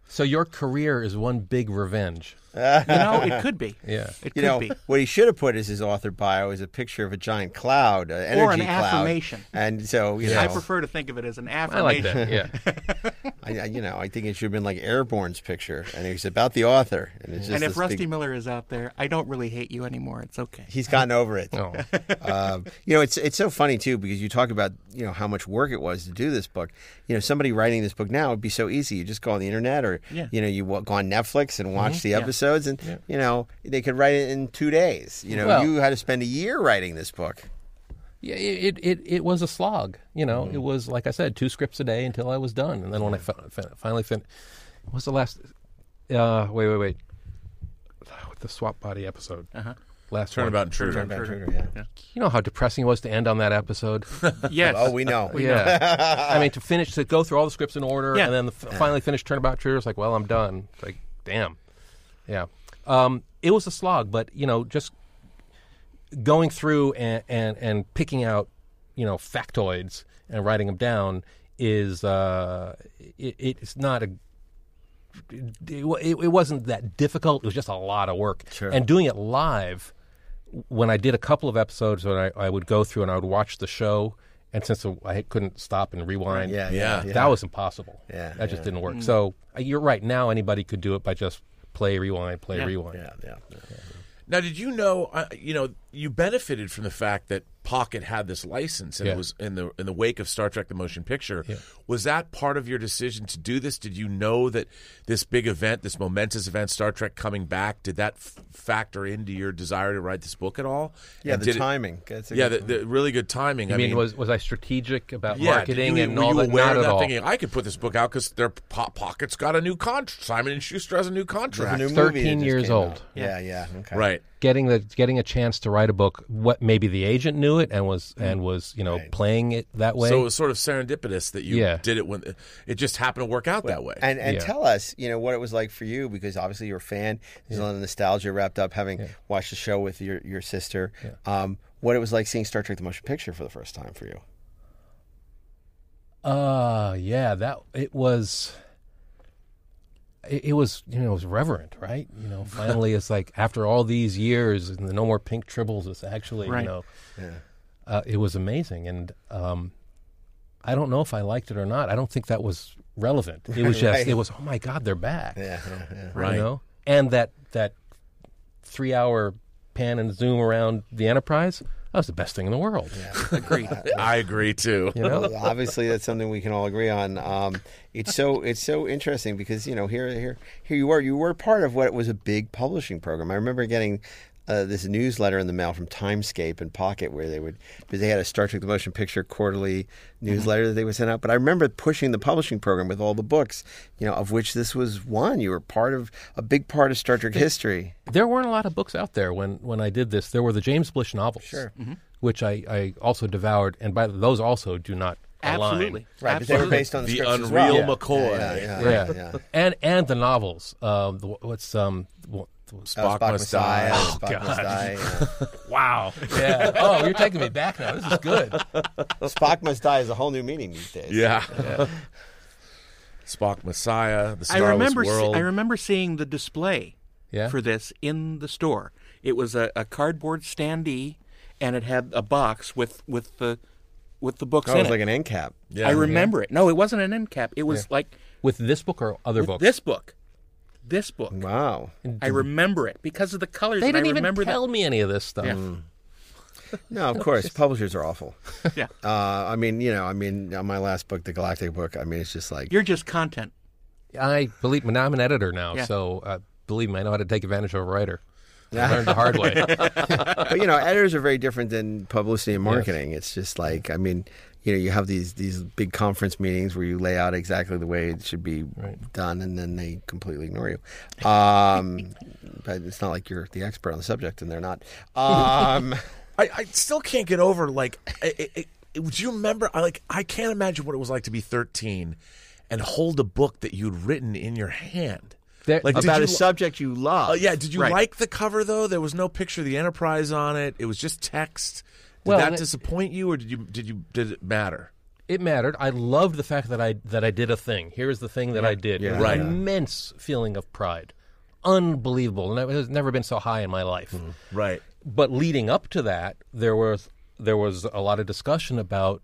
So your career is one big revenge. You know, it *laughs* could be. Yeah. It You could know be. what he should have put as his author bio is a picture of a giant cloud, an energy Or an cloud. affirmation. And so you know, I prefer to think of it as an affirmation. I affirmation. like that. Yeah. *laughs* I, I- you know, I think it should have been like Airborne's picture, and it's about the author, and it's just And if Rusty big- Miller is out there, I don't really hate you anymore. It's okay. He's gotten over it. *laughs* Oh. *laughs* um, you know, it's it's so funny too because you talk about you know how much work it was to do this book. You know, somebody writing this book now would be so easy. You just go on the internet or Yeah. you know you go on Netflix and watch the Yeah. episodes, and you know they could write it in two days. You know, Well- you had to spend a year writing this book. Yeah, it, it, it was a slog. You know, it was like I said, two scripts a day until I was done, and then when I fi- fi- finally finished, what was the last? Uh, wait, wait, wait. The swap body episode. Uh-huh. Last Turnabout one. intruder. yeah. You know how depressing it was to end on that episode. *laughs* Yes. Oh, we know. yeah. I mean, to finish to go through all the scripts in order, Yeah. and then the, f- finally finish Turnabout Intruder. It's like, well, I'm done. It's like, damn. Yeah. Um, it was a slog, but you know, just going through and, and, and picking out, you know, factoids and writing them down is uh, it, it's not a it, it, it wasn't that difficult. It was just a lot of work. Sure. And doing it live, when I did a couple of episodes, when I, I would go through and I would watch the show, and since I couldn't stop and rewind, Yeah, Yeah. yeah, that was impossible. Yeah, that just yeah. didn't work. So uh, you're right. Now anybody could do it by just play, rewind, play, Yeah. rewind. yeah, yeah. Now, did you know? Uh, you know, you benefited from the fact that Pocket had this license, and Yeah. it was in the in the wake of Star Trek: The Motion Picture. Was that part of your decision to do this? Did you know that this big event, this momentous event, Star Trek coming back, did that f- factor into your desire to write this book at all? Yeah, And the did it- timing. Yeah, the, the really good timing. I I mean, was was I strategic about yeah, marketing you, and were all you that? aware Not of at that? all. Thinking I could put this book out because their po- pockets got a new contract. Simon and Schuster has a new contract. a new 13 movie that just years old. out. Yeah, yeah. Okay. right. getting the getting a chance to write a book. What maybe the agent knew it and was and was you know Right. playing it that way. So it was sort of serendipitous that you Yeah. did it when it just happened to work out that way. And and Yeah. tell us, you know, what it was like for you because obviously you're a fan. There's a lot of nostalgia wrapped up having watched the show with your your sister. Um, what it was like seeing Star Trek: The Motion Picture for the first time for you. Uh yeah, that it was. It, it was you know it was reverent, right? You know, finally it's like after all these years and the no more pink tribbles. It's actually Right. you know, uh, it was amazing, and um, I don't know if I liked it or not. I don't think that was relevant. It was *laughs* just Right. it was oh my god, they're back. Yeah, yeah, yeah. Right. You know, and that that three hour pan and zoom around the Enterprise. That was the best thing in the world. *laughs* Agreed. *laughs* I agree too. You know, Well, *laughs* obviously that's something we can all agree on. Um, it's so it's so interesting because you know here here here you were you were part of what was a big publishing program. I remember getting. Uh, this newsletter in the mail from Timescape and Pocket, where they would, because they had a Star Trek: The Motion Picture quarterly newsletter that they would send out. But I remember pushing the publishing program with all the books, you know, of which this was one. You were part of a big part of Star Trek history. there weren't a lot of books out there when when I did this. There were the James Blish novels, sure. which I, I also devoured, and by those also do not align. Absolutely. Right, but they were Absolutely. based on the, The scripts as Unreal well. McCoy. Yeah, yeah, Yeah, yeah, yeah. and and the novels. Uh, the, what's um. What- Spock, Uh, must die. Spock must God. die. yeah. *laughs* Wow. Yeah. Oh, you're taking me back now. This is good. *laughs* Spock must die is a whole new meaning these days. Yeah. *laughs* Spock Messiah, the I Starless remember. se- World. I remember seeing the display Yeah. for this in the store. It was a, a cardboard standee, and it had a box with with the with the books Oh, it was it. like an end cap. yeah. I remember it. No, it wasn't an end cap. It was like With this book or other with books? this book. This book. Wow. I remember it because of the colors. They didn't I even remember tell that. me any of this stuff. Yeah. No, of course, publishers are awful. *laughs* Yeah. Uh, I mean, you know, I mean, on my last book, the Galactic book, I mean, it's just like You're just content. I believe now I'm an editor now, Yeah. so uh, believe me, I know how to take advantage of a writer. I learned the hard way. *laughs* but you know, editors are very different than publicity and marketing. It's just like, I mean, you know, you have these these big conference meetings where you lay out exactly the way it should be done, and then they completely ignore you. Um, *laughs* but it's not like you're the expert on the subject, and they're not. Um, *laughs* I, I still can't get over like I, I, do you remember? I like I can't imagine what it was like to be 13 and hold a book that you'd written in your hand. There- Like about you a subject you love. Uh, yeah, did you Right. like the cover though? There was no picture of the Enterprise on it. It was just text. Did Well, that it- disappoint you, or did you did you did it matter? it mattered. I loved the fact that I that I did a thing. Here's the thing that I did. Yeah. Right. An immense feeling of pride, unbelievable, and it has never been so high in my life. Right. But leading up to that, there was there was a lot of discussion about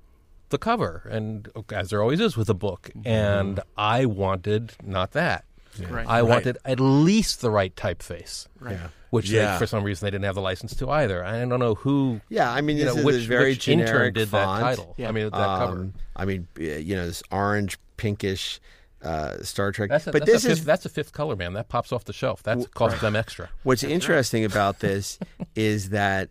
the cover, and as there always is with a book. And I wanted not that. Right. I wanted at least the right typeface. Right. Which they- for some reason they didn't have the license to either. I don't know who. Yeah, I mean, you this know, is which, this very which intern generic did font. that title. Yeah. I mean, that cover. Um, I mean, you know, this orange, pinkish uh, Star Trek. That's a, but that's this a is that's a fifth color, man. That pops off the shelf. That costs them extra. What's interesting about this *laughs* is that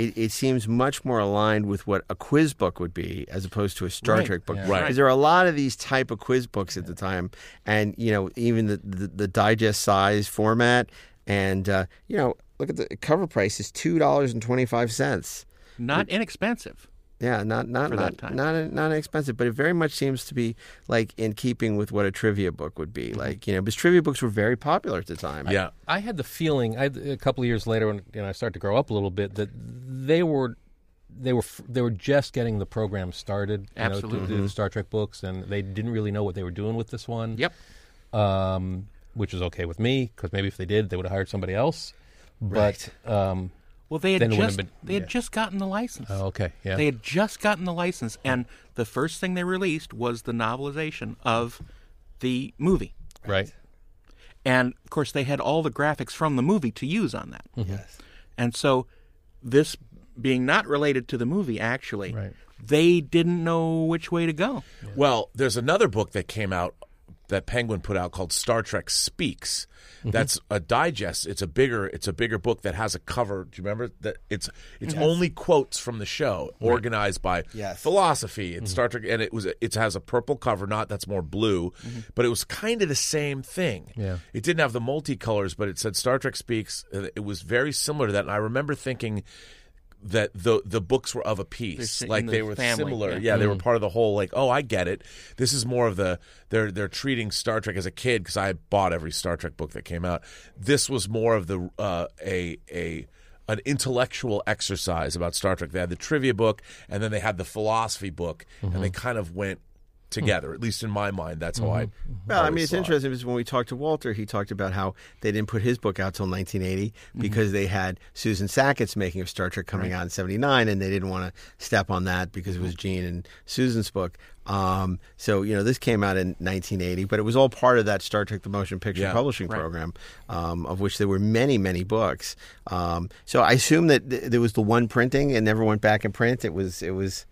it, it seems much more aligned with what a quiz book would be as opposed to a Star Right. Trek book. Yeah. Right. Because there are a lot of these type of quiz books at the time, and you know even the the, the digest size format, and uh, you know look at the cover price is two dollars and twenty five cents. Not inexpensive. Yeah, not not not not not expensive, but it very much seems to be like in keeping with what a trivia book would be. Mm-hmm. Like you know, because trivia books were very popular at the time. Yeah. I had the feeling I, a couple of years later, when you know, I started to grow up a little bit, that they were they were they were just getting the program started. You Know, Absolutely. to do the Star Trek books, and they didn't really know what they were doing with this one. Yep. Um, which is okay with me because maybe if they did, they would have hired somebody else. But um, Well, they had Then just been- they had yeah. just gotten the license. oh, okay, yeah, They had just gotten the license, and the first thing they released was the novelization of the movie. right. And of course, they had all the graphics from the movie to use on that. Mm-hmm. Yes. And so, this being not related to the movie, actually, Right. they didn't know which way to go. Well, there's another book that came out that Penguin put out called Star Trek Speaks. Mm-hmm. That's a digest. It's a bigger. It's a bigger book that has a cover. Do you remember that? It's it's only quotes from the show, organized by Yes. philosophy Mm-hmm. and Star Trek, and it was it has a purple cover. Not that's more blue, but it was kind of the same thing. Mm-hmm. Yeah. it didn't have the multicolors, but it said Star Trek Speaks. It was very similar to that, and I remember thinking that the the books were of a piece, They're like in they were family, similar. yeah. Yeah, they were part of the whole. Like, oh, I get it. This is more of the they're they're treating Star Trek as a kid because I bought every Star Trek book that came out. This was more of the uh, a a an intellectual exercise about Star Trek. They had the trivia book, and then they had the philosophy book, and they kind of went together. At least in my mind, that's how I. Well, I mean, it's saw it. interesting because when we talked to Walter, he talked about how they didn't put his book out till 1980 because they had Susan Sackett's making of Star Trek coming out in 79, and they didn't want to step on that because it was Gene and Susan's book. Um, so, you know, this came out in 1980, but it was all part of that Star Trek the Motion Picture Yeah, Publishing Program, um, of which there were many, many books. Um, so I assume that th- there was the one printing and never went back in print. It was, it was,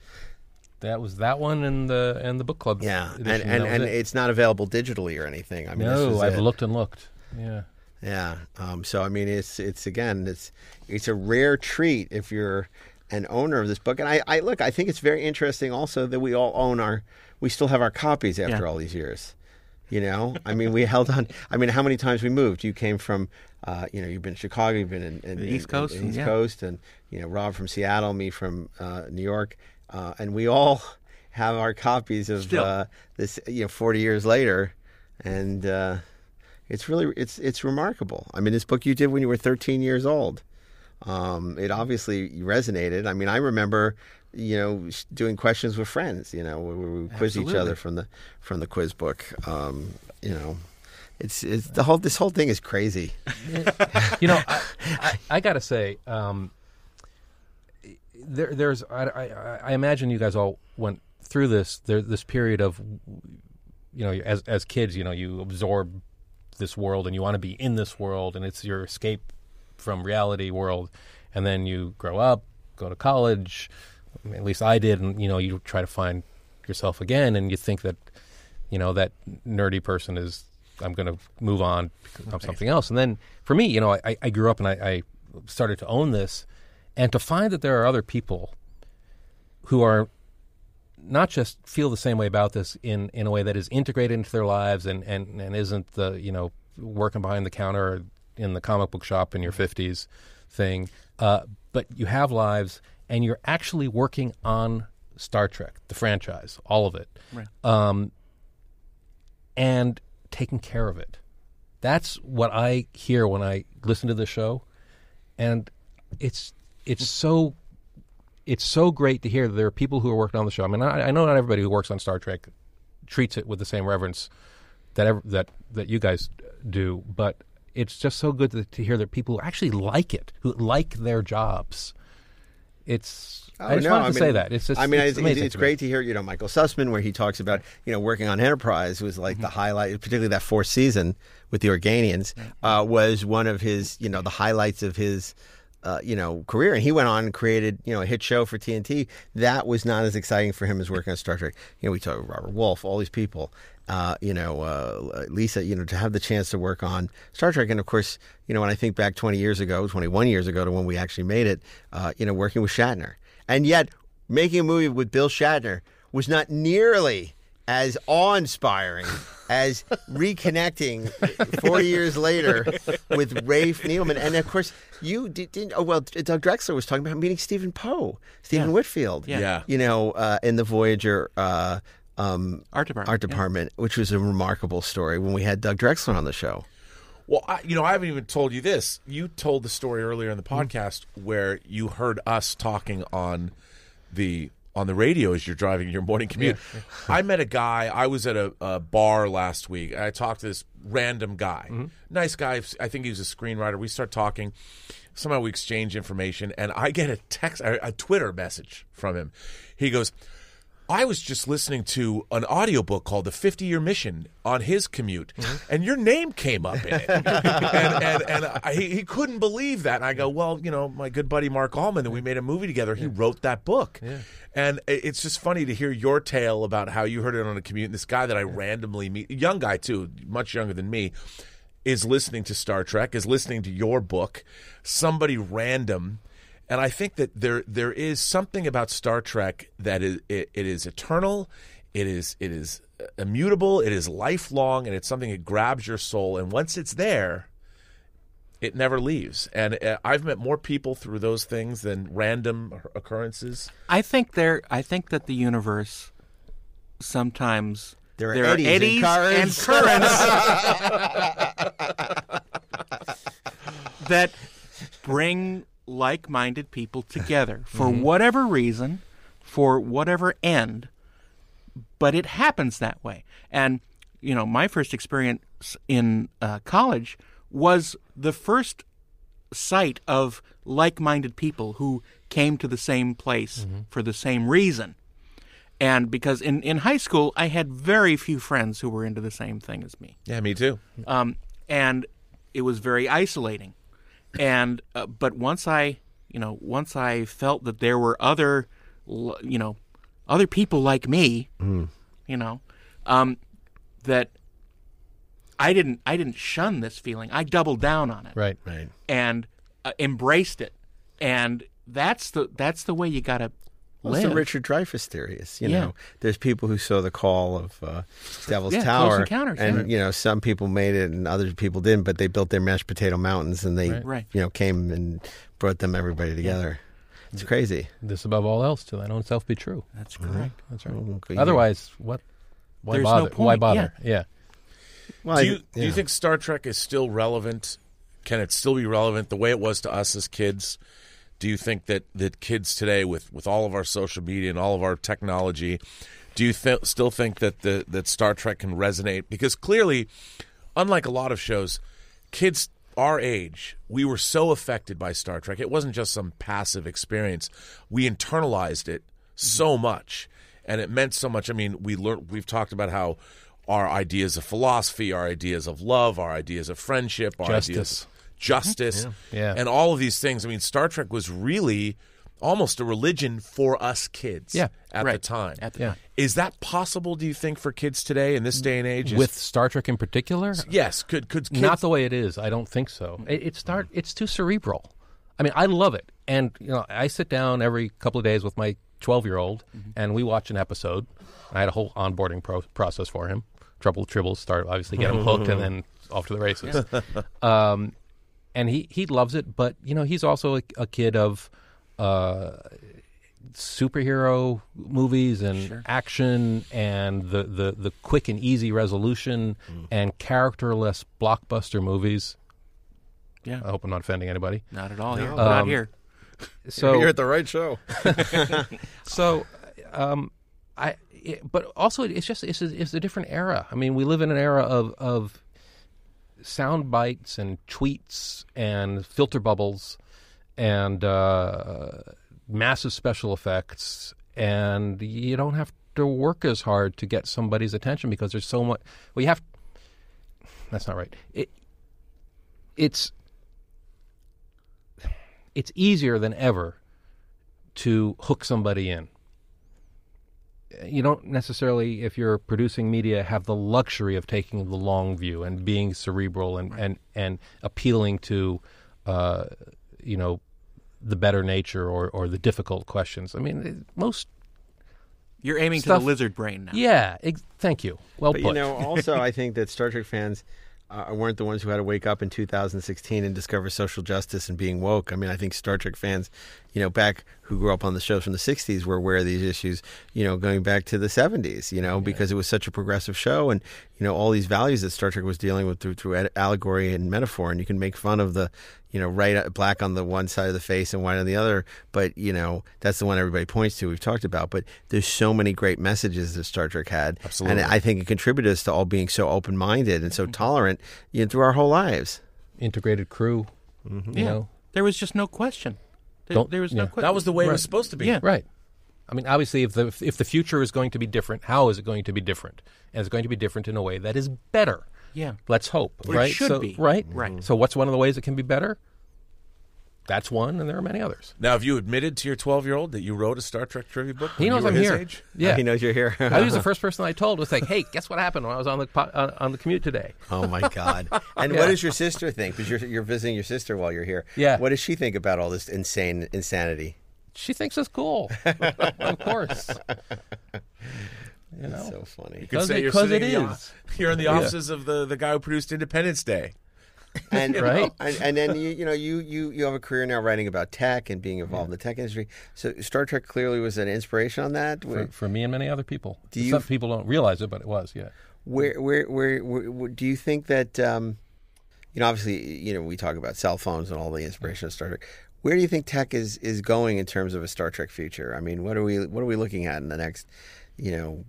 That was that one and the and the book club. yeah, and edition. and, That was and it. it's not available digitally or anything. I mean, no, was I've it. looked and looked. Yeah. Yeah. Um, so I mean, it's it's again, it's it's a rare treat if you're an owner of this book. And I, I look, I think it's very interesting also that we all own our, we still have our copies after Yeah. all these years. You know, I mean, we *laughs* held on. I mean, how many times we moved? You came from, uh, you know, you've been in Chicago, you've been in, in The East Coast, in East yeah. Coast, and you know, Rob from Seattle, me from uh, New York, uh, and we all *laughs* have our copies of uh, this. You know, forty years later, and uh, it's really it's it's remarkable. I mean, this book you did when you were 13 years old. Um, it obviously resonated. I mean, I remember, you know, doing questions with friends. You know, where we would quiz each other from the from the quiz book. Um, you know, it's it's the whole this whole thing is crazy. *laughs* you know, I, I, I got to say, um, there, there's, I, I, I imagine you guys all went through this. There, this period of, you know, as as kids, you know, you absorb this world and you want to be in this world, and it's your escape from reality world. And then you grow up, go to college. At least I did, and you know, you try to find yourself again, and you think that, you know, that nerdy person is. I'm going to move on, become something else. And then for me, you know, I, I grew up and I, I started to own this, and to find that there are other people who are not just feel the same way about this in, in a way that is integrated into their lives and, and, and isn't the you know working behind the counter in the comic book shop in your fifties thing, uh, but you have lives and you're actually working on Star Trek, the franchise, all of it, Right. um, and taking care of it. That's what I hear when I listen to the show, and it's it's so it's so great to hear that there are people who are working on the show. I mean, I, I know not everybody who works on Star Trek treats it with the same reverence that ever, that that you guys do, but it's just so good to, to hear that people who actually like it, who like their jobs. It's I just Oh, no, wanted to I say that it's just I mean, it's, it's, it's great to hear. You know, Michael Sussman, where he talks about you know working on Enterprise was like Mm-hmm. the highlight, particularly that fourth season with the Organians, uh, was one of his you know the highlights of his. Uh, you know, career, and he went on and created, you know, a hit show for TNT. That was not as exciting for him as working on Star Trek. You know, we talk Robert Wolfe, all these people. Uh, you know, uh, Lisa. You know, to have the chance to work on Star Trek, and of course, you know, when I think back 20 years ago, 21 years ago to when we actually made it, uh, you know, working with Shatner, and yet making a movie with Bill Shatner was not nearly as awe-inspiring as reconnecting 40 years later with Rafe Needleman. And of course, you did, didn't. Oh well, Doug Drexler was talking about meeting Stephen Poe, Stephen Yeah. Whitfield. Yeah. Yeah. You know, uh, in the Voyager. Uh, um, Art department, art yeah. department, which was a remarkable story when we had Doug Drexler on the show. Well, I, you know, I haven't even told you this. You told the story earlier in the podcast where you heard us talking on the on the radio as you're driving your morning commute. *laughs* I met a guy. I was at a, a bar last week. I talked to this random guy, mm-hmm. nice guy. I think he was a screenwriter. We start talking. Somehow we exchange information, and I get a text, a Twitter message from him. He goes. I was just listening to an audiobook called The 50 Year Mission on his commute, mm-hmm. and your name came up in it. *laughs* and and, and I, he, he couldn't believe that. And I go, Well, you know, my good buddy Mark Altman, that we made a movie together, he wrote that book. And it's just funny to hear your tale about how you heard it on a commute. And this guy that I randomly meet, young guy too, much younger than me, is listening to Star Trek, is listening to your book, somebody random. And I think that there there is something about Star Trek that is it, it is eternal, it is it is immutable, it is lifelong, and it's something that grabs your soul. And once it's there, it never leaves. And uh, I've met more people through those things than random occurrences. I think there. I think that the universe sometimes There are there eddies are and eddies *laughs* currents. *laughs* that bring like-minded people *laughs* together for whatever reason, for whatever end. But it happens that way. And you know, my first experience in uh, college was the first sight of like-minded people who came to the same place for the same reason. And because in, in high school, I had very few friends who were into the same thing as me Yeah, me too. um, and it was very isolating. And uh, but once I, you know, once I felt that there were other, you know, other people like me, you know, um, that I didn't I didn't shun this feeling. I doubled down on it Right. Right. and uh, embraced it. And that's the that's the way you got to Well, it's the Richard Dreyfuss theory. It's, you Yeah. know, there's people who saw the call of uh, Devil's Yeah, Tower, Encounters, and yeah. you know, some people made it and other people didn't, but they built their mashed potato mountains and they, Right. Right. you know, came and brought them everybody together. It's crazy. This above all else, to thine own self be true. That's correct. That's right. Okay, Otherwise, what? Why There's no bother? Why bother? Yeah. Well, do I- you do you think Star Trek is still relevant? Can it still be relevant the way it was to us as kids? Do you think that, that kids today, with, with all of our social media and all of our technology, do you th- still think that the that Star Trek can resonate? Because clearly, unlike a lot of shows, kids our age, we were so affected by Star Trek. It wasn't just some passive experience. We internalized it mm-hmm. so much, and it meant so much. I mean, we learned. We've talked about how our ideas of philosophy, our ideas of love, our ideas of friendship, our ideas Justice. of justice, Yeah. and all of these things. I mean, Star Trek was really almost a religion for us kids Yeah. at the Right. time. At the Yeah. time. Is that possible, do you think, for kids today in this day and age? Is- With Star Trek in particular, yes, could could kids, not the way it is. I don't think so. It, it start. It's too cerebral. I mean, I love it, and you know, I sit down every couple of days with my twelve-year-old, and we watch an episode. I had a whole onboarding pro- process for him. Trouble tribbles start obviously get him *laughs* hooked, and then off to the races. *laughs* um, and he he loves it, but you know, he's also a, a kid of. Uh, superhero movies and action and the, the, the quick and easy resolution and characterless blockbuster movies. Yeah. I hope I'm not offending anybody. Not at all. Here. Um, Not here. So You're at the right show. *laughs* *laughs* so, um, I. It, but also, it's just it's a, it's a different era. I mean, we live in an era of of sound bites and tweets and filter bubbles and uh, massive special effects, and you don't have to work as hard to get somebody's attention because there's so much. Well, you have. That's not right. It, it's it's easier than ever to hook somebody in. You don't necessarily, if you're producing media, have the luxury of taking the long view and being cerebral and, and, and appealing to, uh, you know, the better nature or, or the difficult questions. I mean, most. You're aiming to the lizard brain now. Yeah, ex- thank you. Well but put. you know, *laughs* also I think that Star Trek fans uh, weren't the ones who had to wake up in 2016 and discover social justice and being woke. I mean, I think Star Trek fans, you know, back who grew up on the shows from the 60s were aware of these issues, you know, going back to the 70s, you know, because it was such a progressive show and, you know, all these values that Star Trek was dealing with through, through allegory and metaphor. And you can make fun of the, you know, right uh, black on the one side of the face and white on the other, but, you know, that's the one everybody points to, we've talked about. But there's so many great messages that Star Trek had. Absolutely. And I think it contributed us to all being so open minded and so tolerant you know, through our whole lives. Integrated crew. You Yeah. know, There was just no question. There, Don't- there was no yeah. question. That was the way it was supposed to be. Yeah. Right. I mean, obviously, if the if the future is going to be different, how is it going to be different? And it's going to be different in a way that is better. Yeah. Let's hope. Or it right. should so, be. Right. Right. So, what's one of the ways it can be better? That's one, and there are many others. Now, have you admitted to your 12 year old that you wrote a Star Trek trivia book? He knows you were I'm his here. age? Yeah. He knows you're here. I was the first person I told was like, "Hey, guess what happened when I was on the po- on, on the commute today?" Oh my God! *laughs* And Yeah. what does your sister think? Because you're you're visiting your sister while you're here. Yeah. What does she think about all this insane insanity? She thinks it's cool. *laughs* of course. You know. So funny. You could Because say it- you're 'cause sitting it in the, is. *laughs* you're in the Yeah. offices of the, the guy who produced Independence Day. *laughs* And Right. and, and then you you know you, you you have a career now writing about tech and being involved in the tech industry. So Star Trek clearly was an inspiration on that. For, for me and many other people. Do you- Some people don't realize it, but it was. Yeah. where where, where, where, where- do you think that um, you know obviously you know we talk about cell phones and all the inspiration of Star Trek. Where do you think tech is is going in terms of a Star Trek future? I mean, what are we what are we looking at in the next you know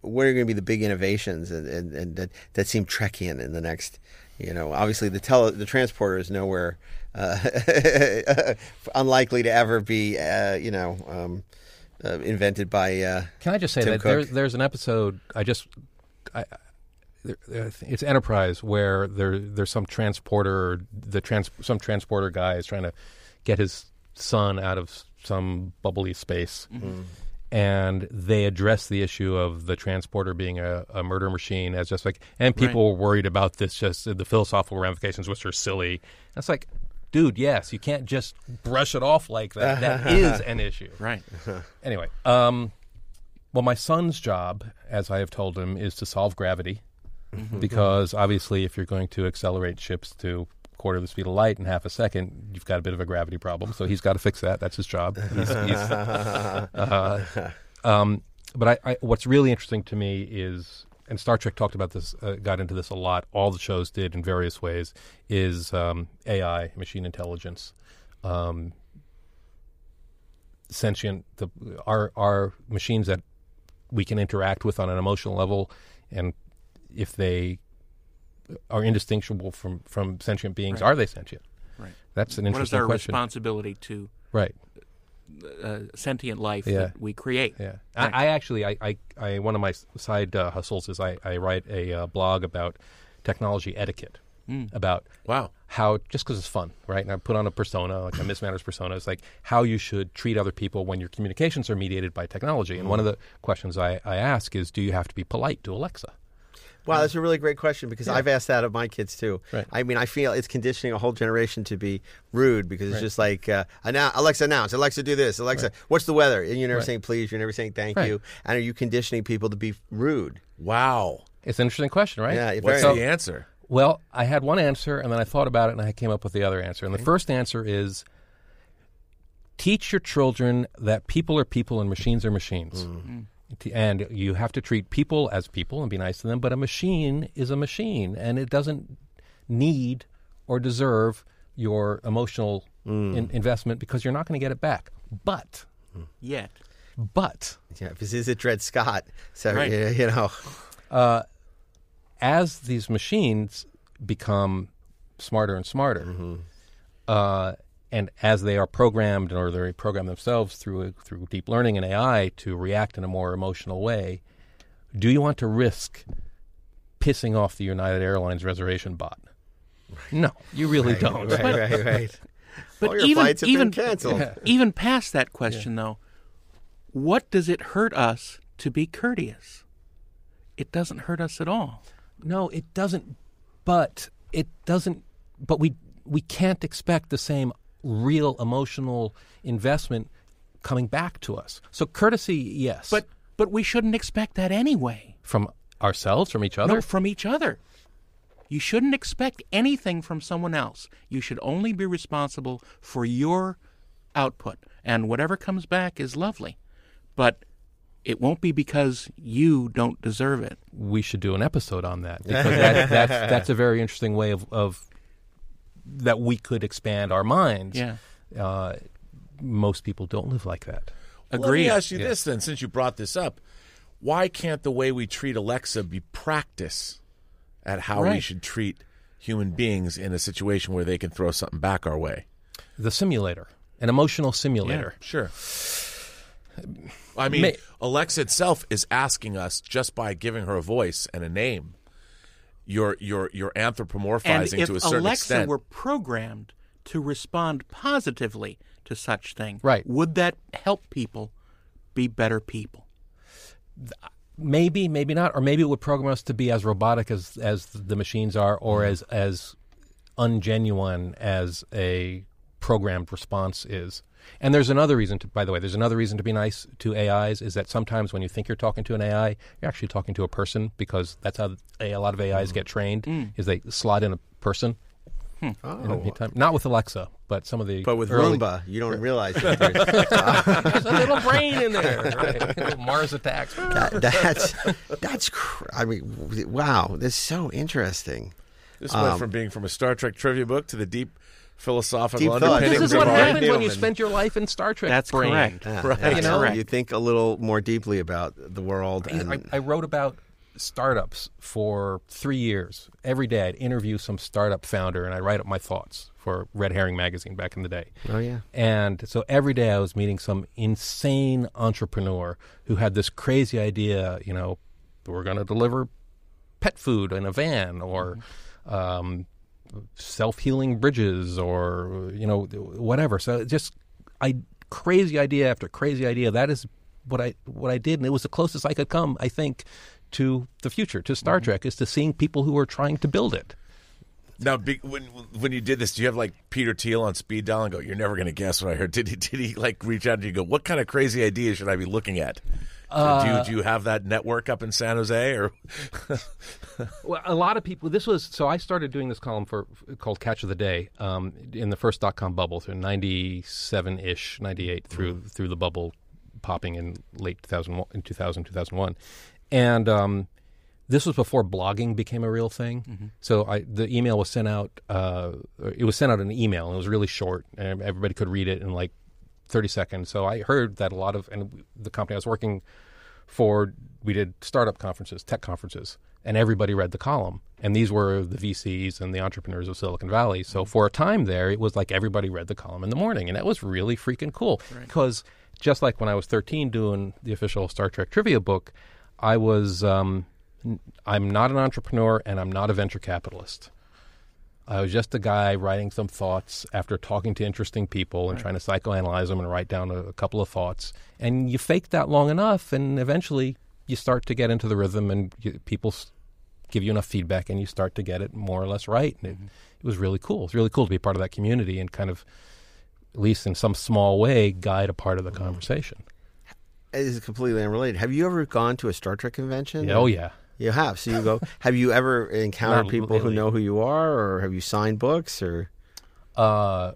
what are going to be the big innovations and, and, and that that seem Trekian in the next you know obviously the tele the transporter is nowhere uh, *laughs* unlikely to ever be uh, you know um, uh, invented by uh, Can I just say Tim that there, there's an episode I just I, there, there- it's Enterprise where there there's some transporter the trans some transporter guy is trying to get his son out of some bubbly space. And they address the issue of the transporter being a, a murder machine as just like, and people were worried about this, just the philosophical ramifications, which are silly. That's like, dude, yes, you can't just brush it off like that. That *laughs* is an issue. Right. *laughs* Anyway, um, well, my son's job, as I have told him, is to solve gravity, because obviously, if you're going to accelerate ships to quarter of the speed of light in half a second, you've got a bit of a gravity problem. So he's got to fix that. That's his job. He's, he's, *laughs* uh, um, but I, I, what's really interesting to me is, and Star Trek talked about this, uh, got into this a lot. All the shows did in various ways. Is um, AI, machine intelligence. Um, sentient the our our machines that we can interact with on an emotional level and if they are indistinguishable from from sentient beings Right. are they sentient Right. that's an interesting question. What is our question responsibility to right uh, sentient life Yeah. that we create? yeah. I, I actually I, I, I one of my side uh, hustles is I, I write a uh, blog about technology etiquette about Wow. how just because it's fun, right? And I put on a persona, like a Miss Manners persona. It's like how you should treat other people when your communications are mediated by technology. And one of the questions I, I ask is, do you have to be polite to Alexa? Wow, that's a really great question because I've asked that of my kids too. Right. I mean, I feel it's conditioning a whole generation to be rude because it's Right. just like uh, annou- Alexa announce, Alexa do this, Alexa what's the weather, and you're never Right. saying please, you're never saying thank Right. you, and are you conditioning people to be rude? Wow. It's an interesting question, right? Yeah, What's very- the answer? Well, I had one answer, and then I thought about it, and I came up with the other answer. And the first answer is teach your children that people are people and machines are machines. T- And you have to treat people as people and be nice to them, but a machine is a machine and it doesn't need or deserve your emotional mm. in- investment because you're not going to get it back. But, Yet. but, Yeah, this is a Dred Scott. So Right. you you know, uh, as these machines become smarter and smarter, mm-hmm. uh, and as they are programmed or they program themselves through through deep learning and AI to react in a more emotional way, do you want to risk pissing off the United Airlines reservation bot? No, you really don't. right, right, right. *laughs* But All your even flights have even been canceled. *laughs* even past that question though, what does it hurt us to be courteous? It doesn't hurt us at all. No, it doesn't. But it doesn't. But we we can't expect the same real emotional investment coming back to us. So courtesy, yes, But but we shouldn't expect that anyway. from ourselves, from each other. No, from each other. You shouldn't expect anything from someone else. You should only be responsible for your output, and whatever comes back is lovely. But it won't be because you don't deserve it. we should do an episode on that because that, that's that's a very interesting way of, of that we could expand our minds. Yeah. Uh, most people don't live like that. Let me ask you this then, since you brought this up. Why can't the way we treat Alexa be practice at how we should treat human beings in a situation where they can throw something back our way? The simulator, an emotional simulator. Sure. *sighs* I mean, May- Alexa itself is asking us just by giving her a voice and a name. You're you're you're And anthropomorphizing if to a certain Alexa extent. were programmed to respond positively to such thing, Right. would that help people be better people? Maybe, maybe not, or maybe it would program us to be as robotic as as the machines are, or Mm-hmm. as as ungenuine as a programmed response is. And there's another reason to, by the way, there's another reason to be nice to AIs is that sometimes when you think you're talking to an AI, you're actually talking to a person because that's how a, a lot of AIs Mm. get trained is they slot in a person. Hmm. in the meantime. Not with Alexa, but some of the But with early- Roomba, you don't realize *laughs* that there's, *laughs* there's a little brain in there. *laughs* Right? Mars attacks. that, that's that's. Cr- I mean, wow, this is so interesting. this um, went from being from a Star Trek trivia book to the deep philosophical Deep underpinnings This is what happens when you Newman. spend your life in Star Trek. That's brain. correct. Yeah, Right. yeah, You know? you think a little more deeply about the world, and I, I wrote about startups for three years. Every day, I'd interview some startup founder, and I write up my thoughts for Red Herring magazine back in the day. oh yeah, And so every day I was meeting some insane entrepreneur who had this crazy idea, you know, we're going to deliver pet food in a van or um, self healing bridges or, you know, whatever. So just, I, crazy idea after crazy idea. That is what I, what I did. And it was the closest I could come, I think, to the future, to Star mm-hmm. Trek, is to seeing people who are trying to build it. Now, when when you did this, do you have like Peter Thiel on speed dial and go, "You're never going to guess what I heard"? Did he did he like reach out to you? and Go, what kind of crazy ideas should I be looking at? So do, you, do you have that network up in San Jose or? *laughs* Well, a lot of people. This was so. I started doing this column for called Catch of the Day um, in the first dot com bubble through ninety seven ish, ninety eight through through the bubble popping in late 2001, in 2000, 2001. and um, this was before blogging became a real thing. So I, the email was sent out. Uh, it was sent out in an email, and it was really short, and everybody could read it in like thirty seconds. So I heard that a lot of and the company I was working for we did startup conferences, tech conferences, and everybody read the column. And these were the VCs and the entrepreneurs of Silicon Valley. So for a time there, it was like everybody read the column in the morning, and that was really freaking cool. Because just like when I was 13 doing the official Star Trek trivia book, I was um, I'm not an entrepreneur and I'm not a venture capitalist. I was just a guy writing some thoughts after talking to interesting people and trying to psychoanalyze them and write down a, a couple of thoughts. And you fake that long enough, and eventually you start to get into the rhythm, and you, people give you enough feedback, and you start to get it more or less right. And it, mm-hmm. it was really cool. It's really cool to be part of that community and kind of, at least in some small way, guide a part of the mm-hmm. conversation. it is completely unrelated. Have you ever gone to a Star Trek convention? Yeah, oh yeah. You have. So you go. *laughs* have you ever encountered Not people who know who you are, or have you signed books, or Uh,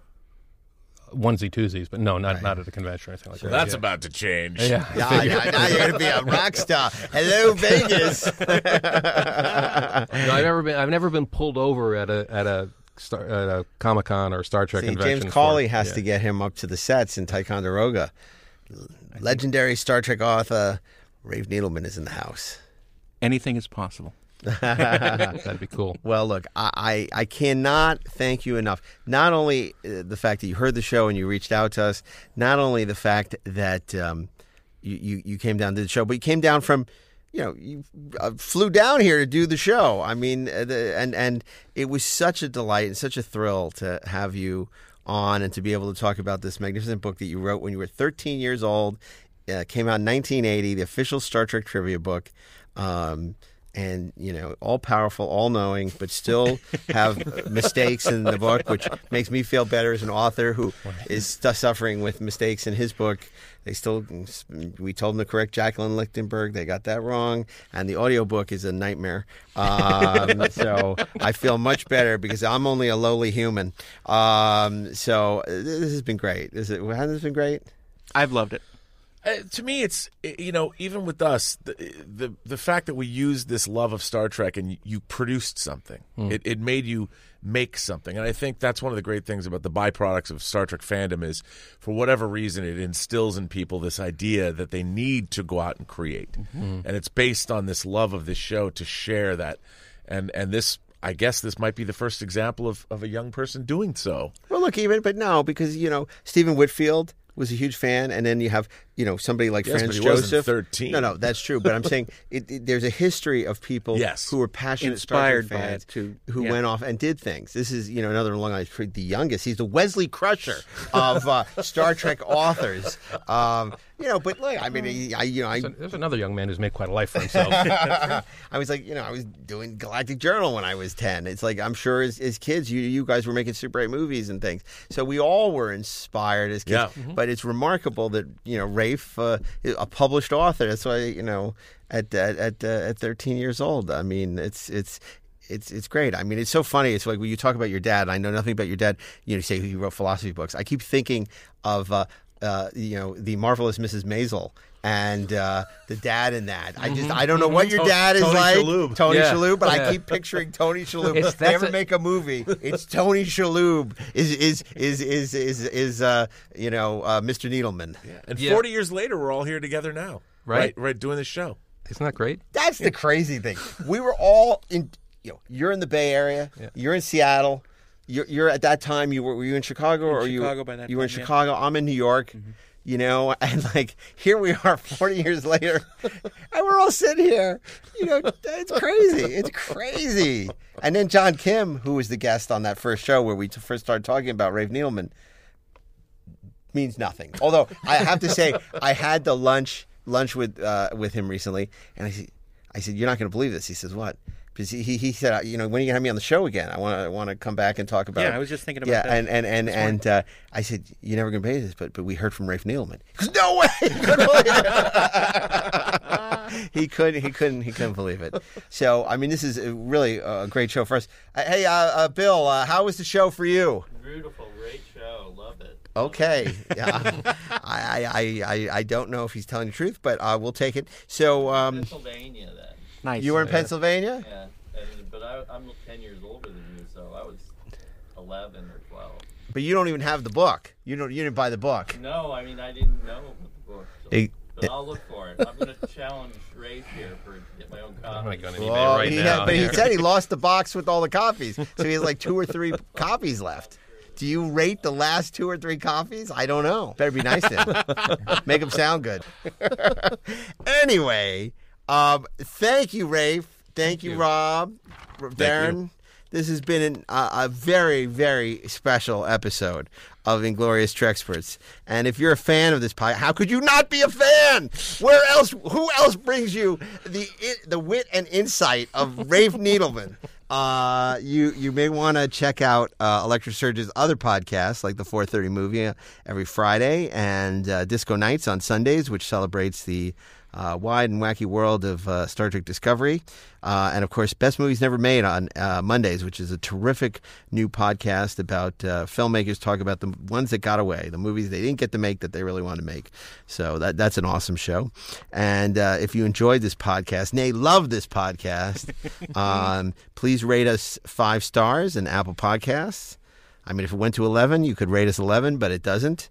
onesie twosies, but no, not not at a convention or anything like Well, that. that's yeah. about to change. Yeah. Yeah, *laughs* yeah, now you're going to be a rock star. Hello, Vegas. no, I've never been. I've never been pulled over at a at a Star, at a Comic Con or Star Trek See, convention. James for- Cawley has yeah. to get him up to the sets in Ticonderoga. Legendary Star Trek author Rafe Needleman is in the house. Anything is possible. *laughs* That'd be cool. Well, look, I, I, I cannot thank you enough. Not only uh, the fact that you heard the show and you reached out to us, not only the fact that um, you, you, you came down to the show, but you came down from, you know, you uh, flew down here to do the show. I mean, uh, the, and and it was such a delight and such a thrill to have you on and to be able to talk about this magnificent book that you wrote when you were 13 years old. Uh, came out in 1980, the official Star Trek trivia book. Um, and you know, all powerful, all knowing, but still have *laughs* mistakes in the book, which makes me feel better as an author who is suffering with mistakes in his book. They still, we told them to correct Jacqueline Lichtenberg. They got that wrong, and the audiobook is a nightmare. Um, *laughs* so I feel much better because I'm only a lowly human. Um, so uh, this has been great. Is it? Hasn't this been great? I've loved it. Uh, to me, it's you know even with us, the, the the fact that we used this love of Star Trek and you, you produced something, hmm. it, it made you make something, and I think that's one of the great things about the byproducts of Star Trek fandom is, for whatever reason, it instills in people this idea that they need to go out and create, mm-hmm. hmm. and it's based on this love of this show to share that, and and this. I guess this might be the first example of, of a young person doing so. Well, look, even but no, because you know Stephen Whitfield was a huge fan, and then you have you know somebody like Yes, Franz but he wasn't Joseph. 13. No, no, that's true. But I'm saying *laughs* it, it- there's a history of people Yes. who were passionate Star Inspired Trek by fans it, too. who Yeah. went off and did things. This is you know another Long Island the youngest. He's the Wesley Crusher of uh, *laughs* Star Trek authors. Um, you know, but look, I mean, he- I you know I. There's another young man who's made quite a life for himself. *laughs* I was like, you know, I was doing Galactic Journal when I was ten. It's like I'm sure as, as kids, you you guys were making Super 8 movies and things. So we all were inspired as kids. Yeah. But it's remarkable that you know Rafe, uh, a published author. That's why you know at at at, uh, at 13 years old. I mean, it's it's. It's it's great. I mean, it's so funny. It's like when you talk about your dad. I know nothing about your dad. You know, say he wrote philosophy books. I keep thinking of uh, uh, you know the marvelous Mrs. Maisel and uh, the dad in that. I just I don't know what your dad is Tony like, Shalhoub. Tony Yeah. Shalhoub, but I Yeah. keep picturing Tony *laughs* Shalhoub. It's- If they that's ever a- make a movie, it's Tony Shalhoub is is is is is is uh, you know uh, Mr. Needleman. And Yeah. 40 years later, we're all here together now. Right. Right, right doing this show. Isn't that great? That's the crazy thing. We were all in. You know, you're in the Bay Area. You're in Seattle. You're, you're at that time. You were were you in Chicago or you Chicago by that you were in time, yeah. Chicago. I'm in New York. You know, *laughs* and like here we are, 40 years later, *laughs* and we're all sitting here. You know, it's crazy. It's crazy. And then John Kim, who was the guest on that first show where we first started talking about Rafe Needleman, means nothing. Although I have to say, I had the lunch lunch with uh, with him recently, and I said, I said, you're not going to believe this. He says, what? Because he, he, he said, you know, when are you going to have me on the show again? I want to want to come back and talk about. Yeah, I was just thinking about yeah, that and and and and uh, I said, you're never going to pay this, but but we heard from Rafe Needleman. He goes, no way. *laughs* He couldn't believe it. he couldn't. He couldn't. He couldn't believe it. So I mean, this is really a great show for us. Uh, hey, uh, uh, Bill, uh, how was the show for you? Beautiful, great show. Love it. Okay. Yeah. *laughs* I, I, I, I don't know if he's telling the truth, but uh, we'll take it. So um, Pennsylvania then. Nice. you were in Pennsylvania? Yeah, and, but I, I'm 10 years older than you, so I was 11 or 12. But you don't even have the book. You don't. You didn't buy the book. No, I mean I didn't know about the book. So, Hey, but I'll look for it. I'm going to challenge Ray here for get my own I'm copy. going to eBay Well, right he now. had- but he here. said he lost the box with all the copies, so he has like two or three copies left. Do you rate the last two or three copies? I don't know. Better be nice to him. *laughs* Make him sound good. *laughs* anyway, um, thank you, Rafe. Thank, you, you. Rob, Daren. This has been an, uh, a very, very special episode of Inglorious Treksperts. And if you're a fan of this podcast, how could you not be a fan? Where else? Who else brings you the the wit and insight of Rafe *laughs* Needleman? Uh, you you may want to check out uh, Electric Surge's other podcasts, like the 4:30 movie uh, every Friday, and uh, Disco Nights on Sundays, which celebrates the uh, wide and wacky world of uh, Star Trek Discovery. Uh, and of course, Best Movies Never Made on uh, Mondays, which is a terrific new podcast about uh, filmmakers talk about the ones that got away, the movies they didn't get to make that they really wanted to make. So that that's an awesome show. And uh, if you enjoyed this podcast, nay, love this podcast, *laughs* um, please rate us five stars in Apple Podcasts. I mean, if it went to 11, you could rate us 11, but it doesn't.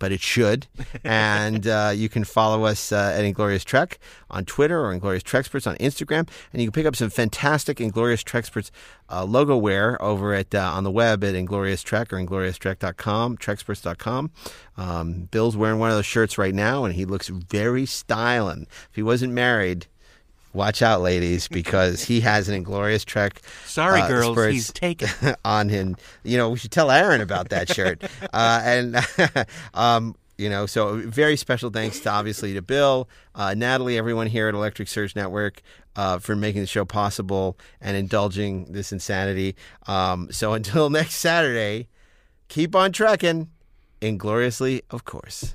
But it should. and uh, you can follow us uh, at Inglorious Trek on Twitter or Inglorious Treksperts on Instagram. And you can pick up some fantastic Inglorious Treksperts uh, logo wear over at uh, on the web at Inglorious Trek or IngloriousTrek.com, Treksperts.com. Um, Bill's wearing one of those shirts right now, and he looks very styling. If he wasn't married, Watch out, ladies, *laughs* because he has an inglorious trek. Sorry, uh, girls, spurts he's taken. *laughs* on him. You know, we should tell Aaron about that shirt. *laughs* uh, and um, you know, so very special thanks to obviously to Bill, uh, Natalie, everyone here at Electric Surge Network uh, for making the show possible and indulging this insanity. Um, so until next Saturday, keep on trekking, ingloriously, of course.